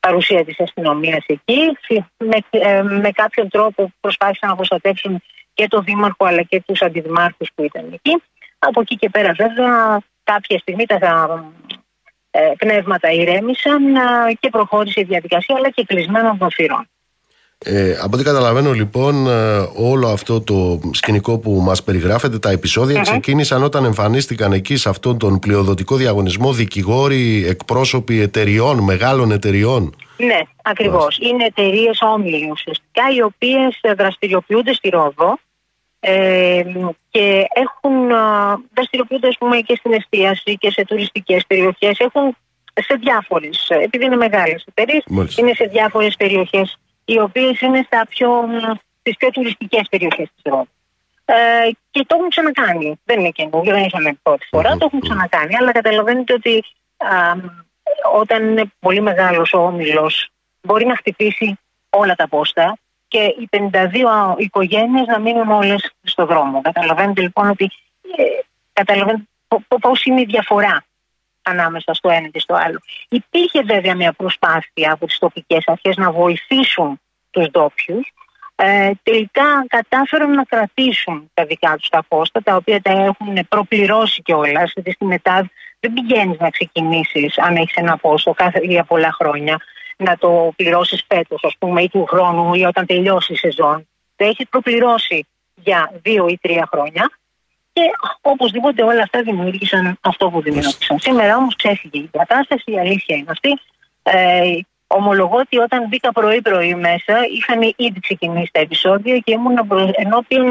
παρουσία της αστυνομίας εκεί. Με, ε, με κάποιον τρόπο προσπάθησαν να προστατεύσουν και το Δήμαρχο αλλά και τους αντιδημάρχους που ήταν εκεί. Από εκεί και πέρα βέβαια κάποια στιγμή τα ε, πνεύματα ηρέμησαν ε, και προχώρησε η διαδικασία αλλά και κλεισμένων των θυρών. Ε, από ό,τι καταλαβαίνω λοιπόν ε, όλο αυτό το σκηνικό που μας περιγράφεται τα επεισόδια ξεκίνησαν όταν εμφανίστηκαν εκεί σε αυτόν τον πλειοδοτικό διαγωνισμό δικηγόροι, εκπρόσωποι εταιριών, μεγάλων εταιριών. Ναι, ακριβώς. Είναι εταιρείες όμιλοι ουσιαστικά οι οποίες δραστηριοποιούνται στη Ρόδο ε, και έχουν δραστηριοποιούνται πούμε, και στην εστίαση και σε τουριστικές περιοχές. Έχουν σε διάφορες, επειδή είναι μεγάλες εταιρείε, είναι σε διάφορες περιοχές οι οποίες είναι στα πιο, στις πιο τουριστικές περιοχές της Ρώμης. Ε, και το έχουν ξανακάνει. Δεν είναι καινούργιο, δεν είχαμε πρώτη φορά, το έχουν ξανακάνει. Αλλά καταλαβαίνετε ότι α, όταν είναι πολύ μεγάλος ο όμιλος μπορεί να χτυπήσει όλα τα πόστα και οι 52 οικογένειες να μείνουν όλες στο δρόμο. Καταλαβαίνετε λοιπόν ότι ε, καταλαβαίνετε πώς είναι η διαφορά ανάμεσα στο ένα και στο άλλο. Υπήρχε βέβαια μια προσπάθεια από τις τοπικές αρχές να βοηθήσουν τους ντόπιου. Ε, τελικά κατάφεραν να κρατήσουν τα δικά τους τα πόστα, τα οποία τα έχουν προπληρώσει κιόλας. Γιατί στην ΕΤΑΔ δεν πηγαίνεις να ξεκινήσεις αν έχεις ένα πόστο κάθε, για πολλά χρόνια να το πληρώσεις φέτος, ας πούμε, ή του χρόνου, ή όταν τελειώσει η σεζόν. Το έχεις προπληρώσει για δύο ή τρία χρόνια. Και οπωσδήποτε όλα αυτά δημιούργησαν αυτό που δημιούργησαν. Σήμερα όμως ξέφυγε η κατάσταση, η αλήθεια είναι αυτή. Ε, Ομολογώ ότι όταν μπήκα πρωί-πρωί μέσα, είχαν ήδη ξεκινήσει τα επεισόδια και ήμουν ενώπιον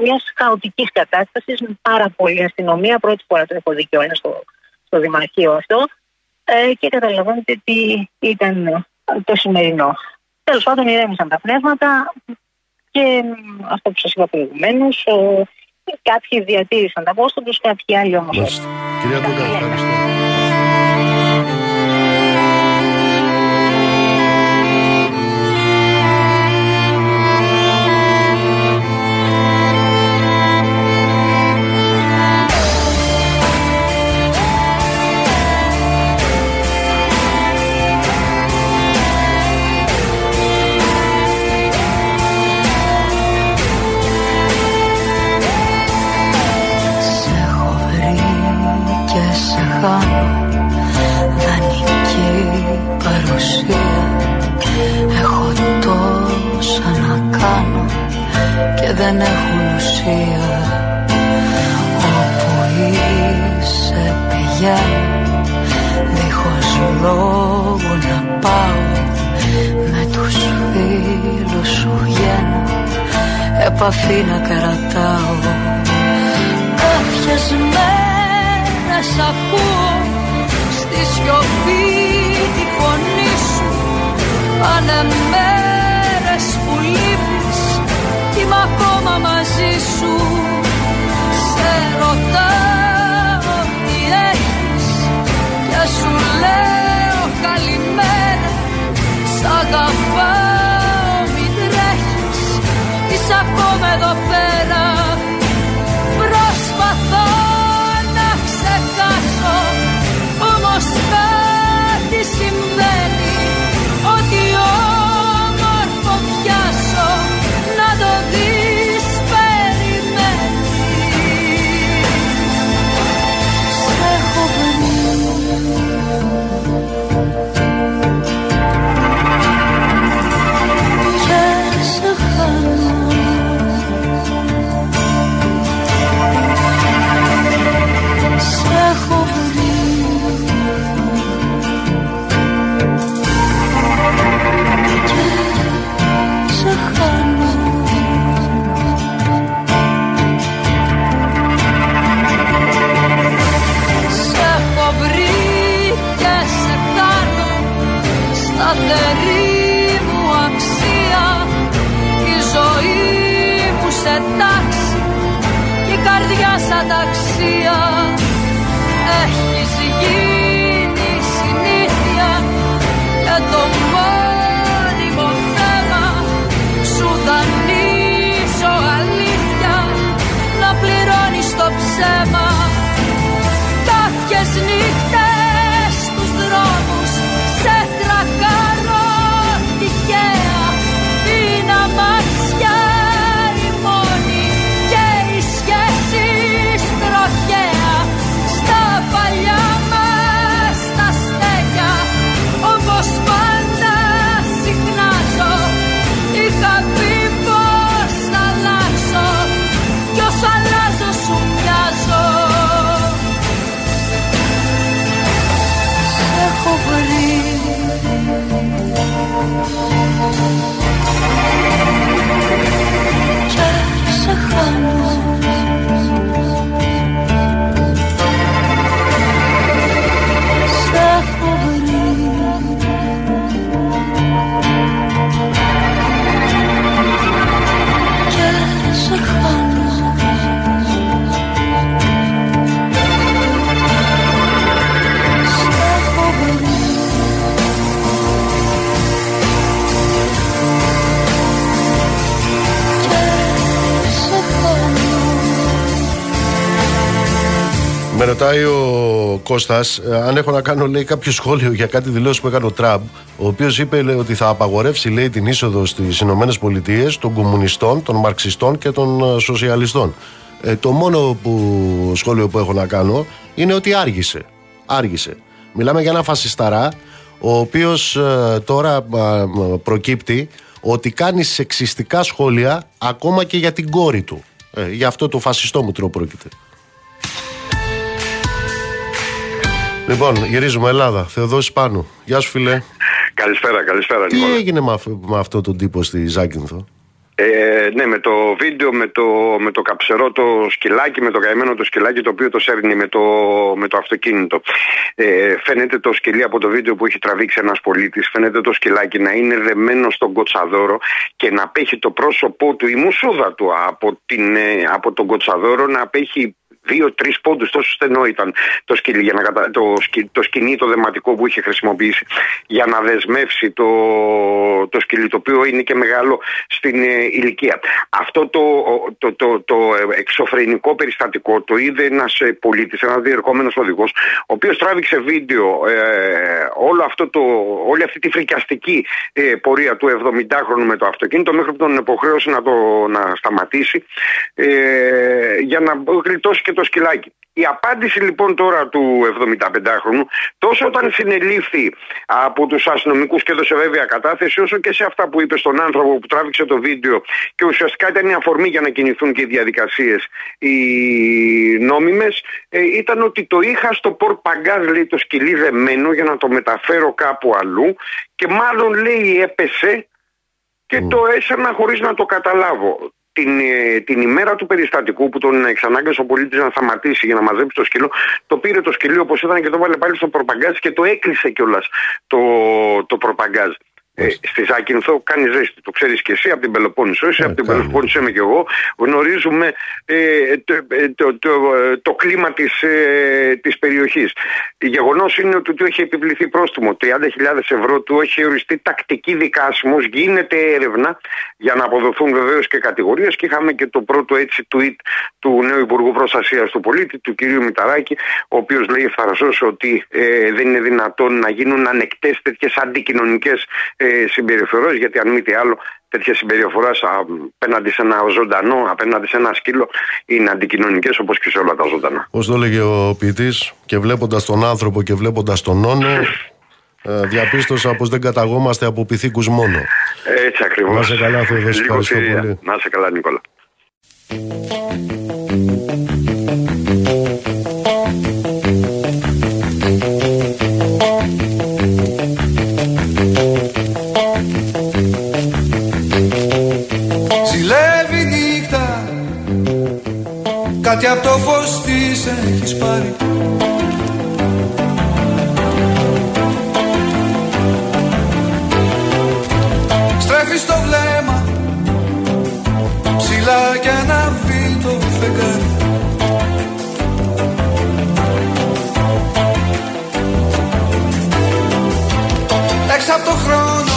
μιας χαοτικής κατάστασης με πάρα πολλή αστυνομία. Πρώτη φορά το έχω δει κιόλας στο, στο Δημαρχείο αυτό. Ε, και καταλαβαίνετε τι ήταν το σημερινό. Τέλος πάντων, ηρέμησαν τα πνεύματα και αυτό που σας είπα προηγουμένως, κάποιοι διατήρησαν τα πόστα του, κάποιοι άλλοι όμως. Κυρία Ντούκα, ευχαριστώ. Δεν έχουν ουσία. Όπου είσαι πηγαίνω Δίχως λόγο να πάω. Με τους φίλους σου βγαίνω Επαφή να κρατάω. Κάποιες μέρες ακούω Στη σιωπή τη φωνή σου. Πάνε μέρες που λείπεις Είμαι ακόμα μαζί σου. Σε ρωτάω τι έχεις Και σου λέω καλημέρα. Σ' αγαπάω μην τρέχεις. Είσαι ακόμα εδώ πέρα ο Κώστας ε, αν έχω να κάνω λέει, κάποιο σχόλιο για κάτι δηλώσεις που έκανε ο Τραμπ, ο οποίος είπε λέει, ότι θα απαγορεύσει λέει, την είσοδο στις Ηνωμένες Πολιτείες των κομμουνιστών, των μαρξιστών και των ε, σοσιαλιστών. Ε, το μόνο που, σχόλιο που έχω να κάνω είναι ότι άργησε. Άργησε. Μιλάμε για ένα φασισταρά, ο οποίος τώρα ε, προκύπτει ότι κάνει σεξιστικά σχόλια ακόμα και για την κόρη του. Ε, για αυτό το φασιστό μου τρόπο πρόκειται. Λοιπόν, γυρίζουμε Ελλάδα. Θεοδόση Πάνου. Γεια σου, φίλε. Καλησπέρα, καλησπέρα. Τι έγινε με, με αυτό τον τύπο στη Ζάκυνθο; Ε, ναι, με το βίντεο, με το, με το καψερό το σκυλάκι, με το καημένο το σκυλάκι το οποίο το σέρνει με το, με το αυτοκίνητο. Ε, φαίνεται το σκυλί από το βίντεο που έχει τραβήξει ένας πολίτης, φαίνεται το σκυλάκι να είναι δεμένο στον κοτσαδόρο και να απέχει το πρόσωπό του, η μουσούδα του από, την, ε, από τον κοτσαδόρο να απέχει δύο-τρεις πόντους, τόσο στενό ήταν το σκυλί, για να κατα... το, σκι... το σκηνή, το δεματικό που είχε χρησιμοποιήσει για να δεσμεύσει το, το σκυλί, το οποίο είναι και μεγάλο στην ε, ηλικία. Αυτό το, το, το, το εξωφρενικό περιστατικό το είδε ένας ε, πολίτης, ένας διερχόμενος οδηγός, ο οποίος τράβηξε βίντεο ε, όλο αυτό το, όλη αυτή τη φρικιαστική ε, πορεία του 70χρονου με το αυτοκίνητο μέχρι που τον υποχρέωσε να το να σταματήσει ε, για να γλιτώσει και το σκυλάκι. Η απάντηση λοιπόν τώρα του 75χρονου, τόσο όταν συνελήφθη από τους αστυνομικούς και έδωσε βέβαια κατάθεση, όσο και σε αυτά που είπε στον άνθρωπο που τράβηξε το βίντεο και ουσιαστικά ήταν η αφορμή για να κινηθούν και οι διαδικασίες οι νόμιμες, ε, ήταν ότι το είχα στο πορ παγκάζ, λέει το σκυλί δεμένο για να το μεταφέρω κάπου αλλού και μάλλον λέει έπεσε και το έσανα χωρίς να το καταλάβω την, ε, την ημέρα του περιστατικού που τον εξανάγκασε ο πολίτης να σταματήσει για να μαζέψει το σκύλο, το πήρε το σκυλί όπως ήταν και το βάλε πάλι στο προπαγκάζ και το έκλεισε κιόλας το, το προπαγκάζ. Ε, στη Ζάκυνθο κάνει ζέστη. Το ξέρεις και εσύ από την Πελοπόννησο. Εσύ από την Πελοπόννησο είμαι και εγώ. Γνωρίζουμε ε, το, ε, το, το, το, κλίμα της ε, της περιοχής. Γεγονός είναι ότι του έχει επιβληθεί πρόστιμο 30.000 ευρώ. Του έχει οριστεί τακτική δικάσιμος. Γίνεται έρευνα για να αποδοθούν βεβαίως και κατηγορίες. Και είχαμε και το πρώτο έτσι tweet του νέου Υπουργού Προστασίας του Πολίτη, του κ. Μηταράκη, ο οποίος λέει ευθαρσό ότι ε, δεν είναι δυνατόν να γίνουν ανεκτές τέτοιες αντικοινωνικές ε, συμπεριφορές, γιατί αν μη τι άλλο, τέτοια συμπεριφοράς απέναντι σε ένα ζωντανό, απέναντι σε ένα σκύλο, είναι αντικοινωνικές όπως και σε όλα τα ζωντανά. Πώς το έλεγε ο ποιητής, και βλέποντας τον άνθρωπο και βλέποντας τον νόνο, ε, διαπίστωσα πως δεν καταγόμαστε από πυθίκους μόνο. Έτσι ακριβώς. Να σε καλά, Θεοδόση. Ευχαριστώ πολύ. Να σε καλά, Νίκολα. Κάτι από το φως της έχεις πάρει. Στρέφεις το βλέμμα Ψηλά και αναβεί το φεγγάρι Έξω από το χρόνο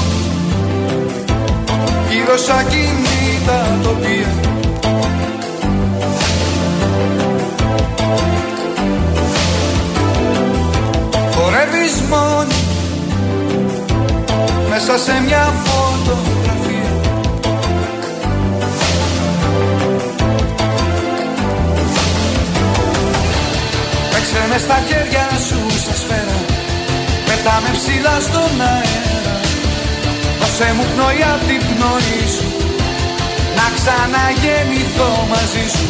Γύρω σαν κινήτα τοπία μόνη. Μέσα σε μια φωτογραφία. Παίξε με στα χέρια σου σε σφαίρα. Πετάμε ψηλά στον αέρα. Δώσε μου πνοή απ' την πνοή σου. Να ξαναγεννηθώ μαζί σου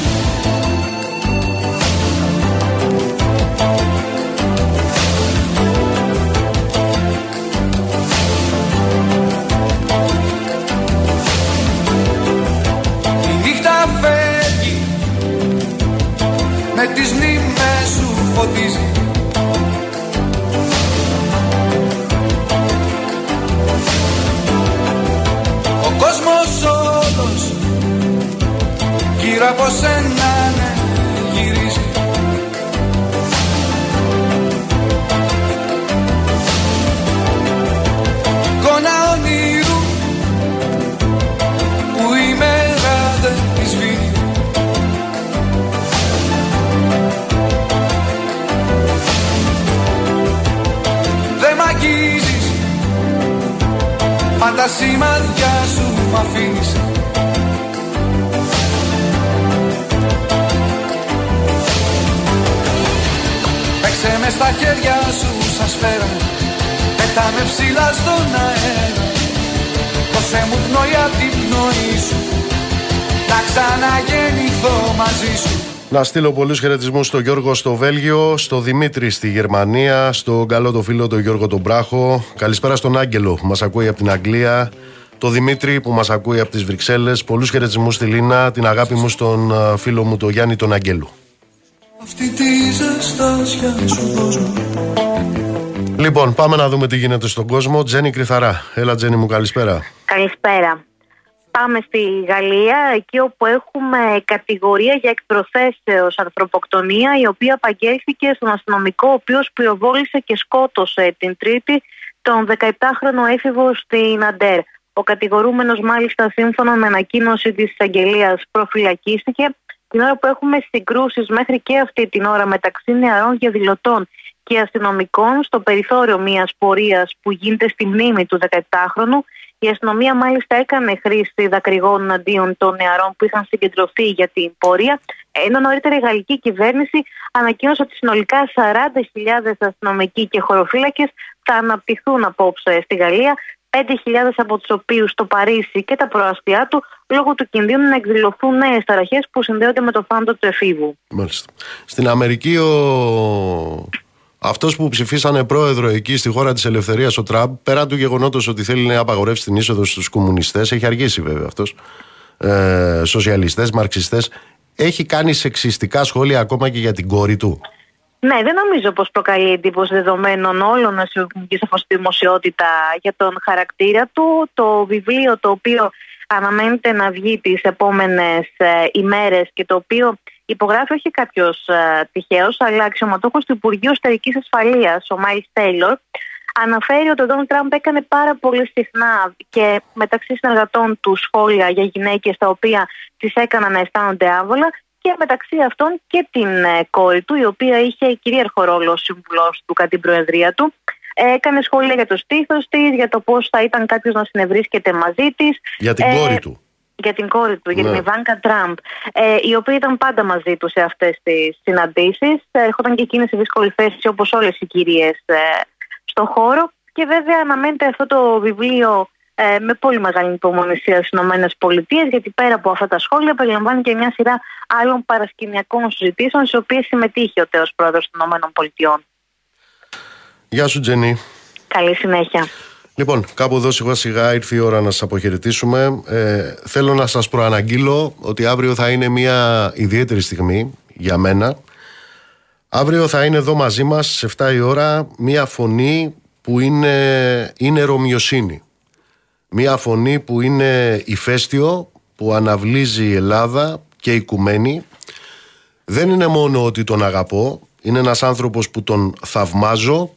με τις μνήμες σου φωτίζει. Ο κόσμος όλος γύρω από σένα Μα τα σημάδια σου μ' αφήνεις. Παίξε μες στα χέρια σου σαν σφαίρα. Πετάμε ψηλά στον αέρα. Δώσε μου πνοή απ' την πνοή σου. Να ξαναγεννηθώ μαζί σου Να στείλω πολλούς χαιρετισμούς στον Γιώργο στο Βέλγιο, στο Δημήτρη στη Γερμανία, στον καλό το φίλο τον Γιώργο τον Μπράχο. Καλησπέρα στον Άγγελο που μας ακούει από την Αγγλία, το Δημήτρη που μας ακούει από τις Βρυξέλλες. Πολλούς χαιρετισμούς στη Λίνα, την αγάπη μου στον φίλο μου τον Γιάννη τον Αγγέλου. Αυτή τη Λοιπόν, πάμε να δούμε τι γίνεται στον κόσμο. Τζένι Κρυθαρά. Έλα, Τζένι μου, καλησπέρα. Καλησπέρα. Πάμε στη Γαλλία, εκεί όπου έχουμε κατηγορία για εκπροθέσεως ανθρωποκτονία, η οποία απαγγέλθηκε στον αστυνομικό, ο οποίος πυροβόλησε και σκότωσε την Τρίτη τον 17χρονο έφηβο στην Αντέρ. Ο κατηγορούμενος μάλιστα σύμφωνα με ανακοίνωση της εισαγγελίας προφυλακίστηκε την ώρα που έχουμε συγκρούσεις μέχρι και αυτή την ώρα μεταξύ νεαρών διαδηλωτών και αστυνομικών στο περιθώριο μιας πορείας που γίνεται στη μνήμη του 17χρονου η αστυνομία μάλιστα έκανε χρήση δακρυγών αντίον των νεαρών που είχαν συγκεντρωθεί για την πορεία, ενώ νωρίτερα η γαλλική κυβέρνηση ανακοίνωσε ότι συνολικά 40.000 αστυνομικοί και χωροφύλακες θα αναπτυχθούν απόψε στη Γαλλία, 5.000 από τους οποίους στο Παρίσι και τα προαστιά του, λόγω του κινδύνου να εκδηλωθούν νέες ταραχές που συνδέονται με το θάνατο του εφήβου. Μάλιστα. Στην Αμερική ο αυτός που ψηφίσανε πρόεδρο εκεί στη χώρα της ελευθερίας, ο Τραμπ, πέραν του γεγονότος ότι θέλει να απαγορεύσει την είσοδο στους κομμουνιστές, έχει αργήσει βέβαια αυτός, ε, σοσιαλιστές, μαρξιστές, έχει κάνει σεξιστικά σχόλια ακόμα και για την κόρη του. Ναι, δεν νομίζω πως προκαλεί εντύπωση δεδομένων όλων τη δημοσιότητα για τον χαρακτήρα του. Το βιβλίο το οποίο αναμένεται να βγει τις επόμενες ε, ημέρες και το οποίο υπογράφει όχι κάποιος ε, τυχαίος, αλλά αξιωματούχος του Υπουργείου Εσωτερική Ασφαλείας, ο Μάιλς Τέιλορ, αναφέρει ότι ο Ντόναλτ Τραμπ έκανε πάρα πολύ συχνά και μεταξύ συνεργατών του σχόλια για γυναίκες τα οποία τις έκαναν να αισθάνονται άβολα και μεταξύ αυτών και την ε, κόρη του, η οποία είχε κυρίαρχο ρόλο ως σύμβουλο του κατά την Προεδρία του. Έκανε σχόλια για το στήθος της, για το πώς θα ήταν κάποιος να συνευρίσκεται μαζί της. Για την ε, κόρη του για την κόρη του, για την ναι. Ιβάνκα Τραμπ, ε, η οποία ήταν πάντα μαζί τους σε αυτές τις συναντήσεις. Έρχονταν και εκείνη σε δύσκολη θέση όπως όλες οι κυρίες ε, στο χώρο. Και βέβαια αναμένεται αυτό το βιβλίο ε, με πολύ μεγάλη υπομονησία στις ΗΠΑ, γιατί πέρα από αυτά τα σχόλια περιλαμβάνει και μια σειρά άλλων παρασκηνιακών συζητήσεων, στις οποίες συμμετείχε ο τέος πρόεδρος των ΗΠΑ. Γεια σου, Τζενή. Καλή συνέχεια. Λοιπόν, κάπου εδώ σιγά σιγά ήρθε η ώρα να σας αποχαιρετήσουμε. Ε, θέλω να σας προαναγγείλω ότι αύριο θα είναι μια ιδιαίτερη στιγμή για μένα. Αύριο θα είναι εδώ μαζί μας σε 7 η ώρα μια φωνή που είναι, είναι ρωμιοσύνη. Μια φωνή που είναι ηφαίστειο, που αναβλύζει η Ελλάδα και η Κουμένη. Δεν είναι μόνο ότι τον αγαπώ, είναι ένας άνθρωπος που τον θαυμάζω.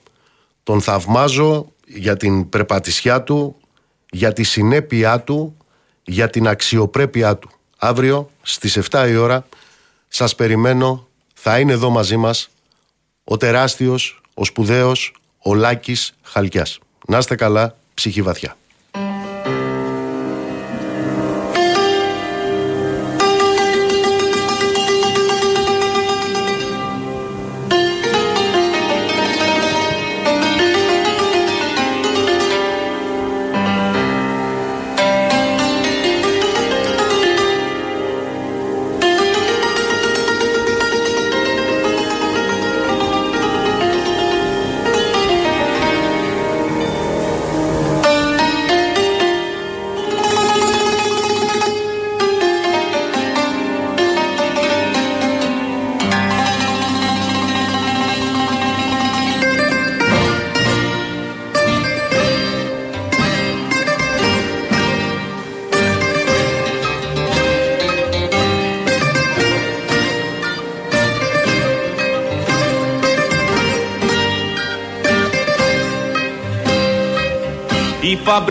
Τον θαυμάζω για την περπατησιά του, για τη συνέπειά του, για την αξιοπρέπειά του. Αύριο στις 7 η ώρα σας περιμένω, θα είναι εδώ μαζί μας ο τεράστιος, ο σπουδαίος, ο Λάκης Χαλκιάς. Να είστε καλά, ψυχή βαθιά.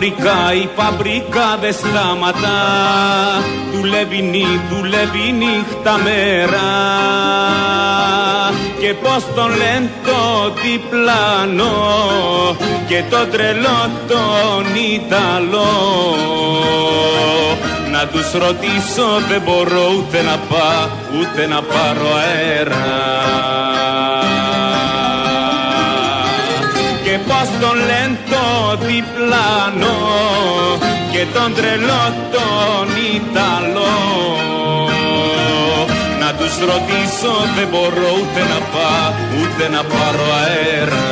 Φαμπρικά, η φαμπρικά δεν σταματά Δουλεύει νύ, δουλεύει νύχτα μέρα. Και πως τον λένε το διπλανό Και το τρελό τον Ιταλό. Να τους ρωτήσω δεν μπορώ ούτε να πάω ούτε να πάρω αέρα. Και πως τον λένε διπλανό και τον τρελό τον Ιταλό. Να να τους ρωτήσω δεν μπορώ ούτε να πάω ούτε να πάρω αέρα.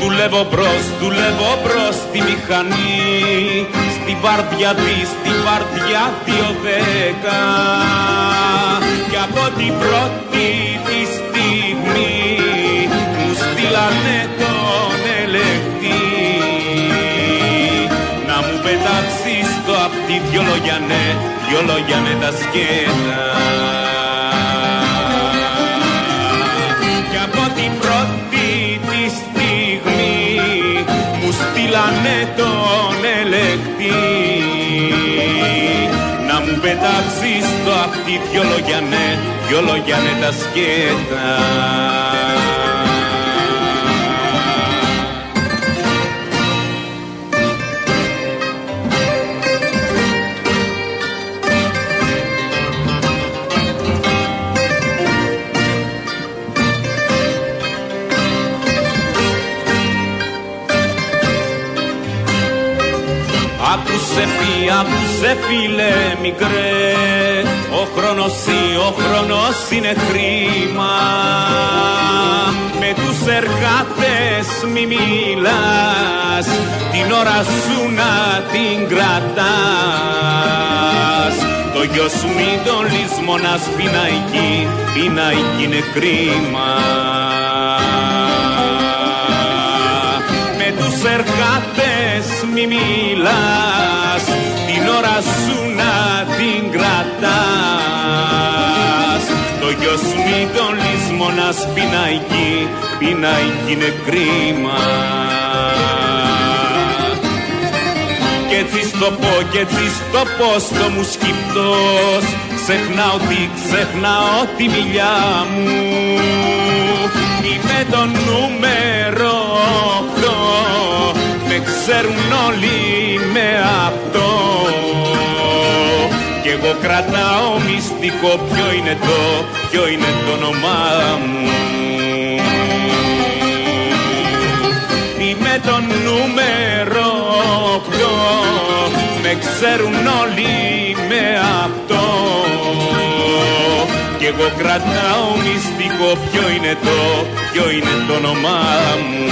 Δουλεύω μπρος, δουλεύω μπρος στη μηχανή Στην βάρδια της, στην βάρδια δύο δέκα Και από την πρώτη της στιγμή Μου στείλανε τον ελεκτή Να μου πετάξεις στο αυτή δυο λόγια ναι, δυο λόγια ναι τα σκέτα. Και από την πρώτη τη στιγμή Μου στείλανε τον ελεκτή Να μου πετάξεις στο αυτή δυο λόγια ναι, δυο λόγια ναι τα σκέτα Άκουσε πει, άκουσε φίλε μικρέ Ο χρόνος ή ο χρόνος είναι χρήμα. Με τους εργάτες μη μιλάς Την ώρα σου να την κρατάς. Το γιο σου μην τον λησμονάς πειναϊκή Πειναϊκή είναι κρίμα. Με τους εργάτες μη μιλάς την ώρα σου να την κρατάς. Το γιο σου μη τον λησμονάς πειναϊκή, πειναϊκή είναι κρίμα. Κι έτσι στο πω κι έτσι στο πω στο μου σκυπτός ξεχνάω τι ξεχνάω τη μιλιά μου. Είμαι το νούμερο 8 με ξέρουν όλοι με αυτό. Κι εγώ κρατάω μυστικό ποιο είναι το ποιο είναι το όνομά μου. Είμαι το νούμερο 8 Με ξέρουν όλοι με αυτό. Κι εγώ κρατάω μυστικό ποιο είναι το, ποιο είναι το όνομά μου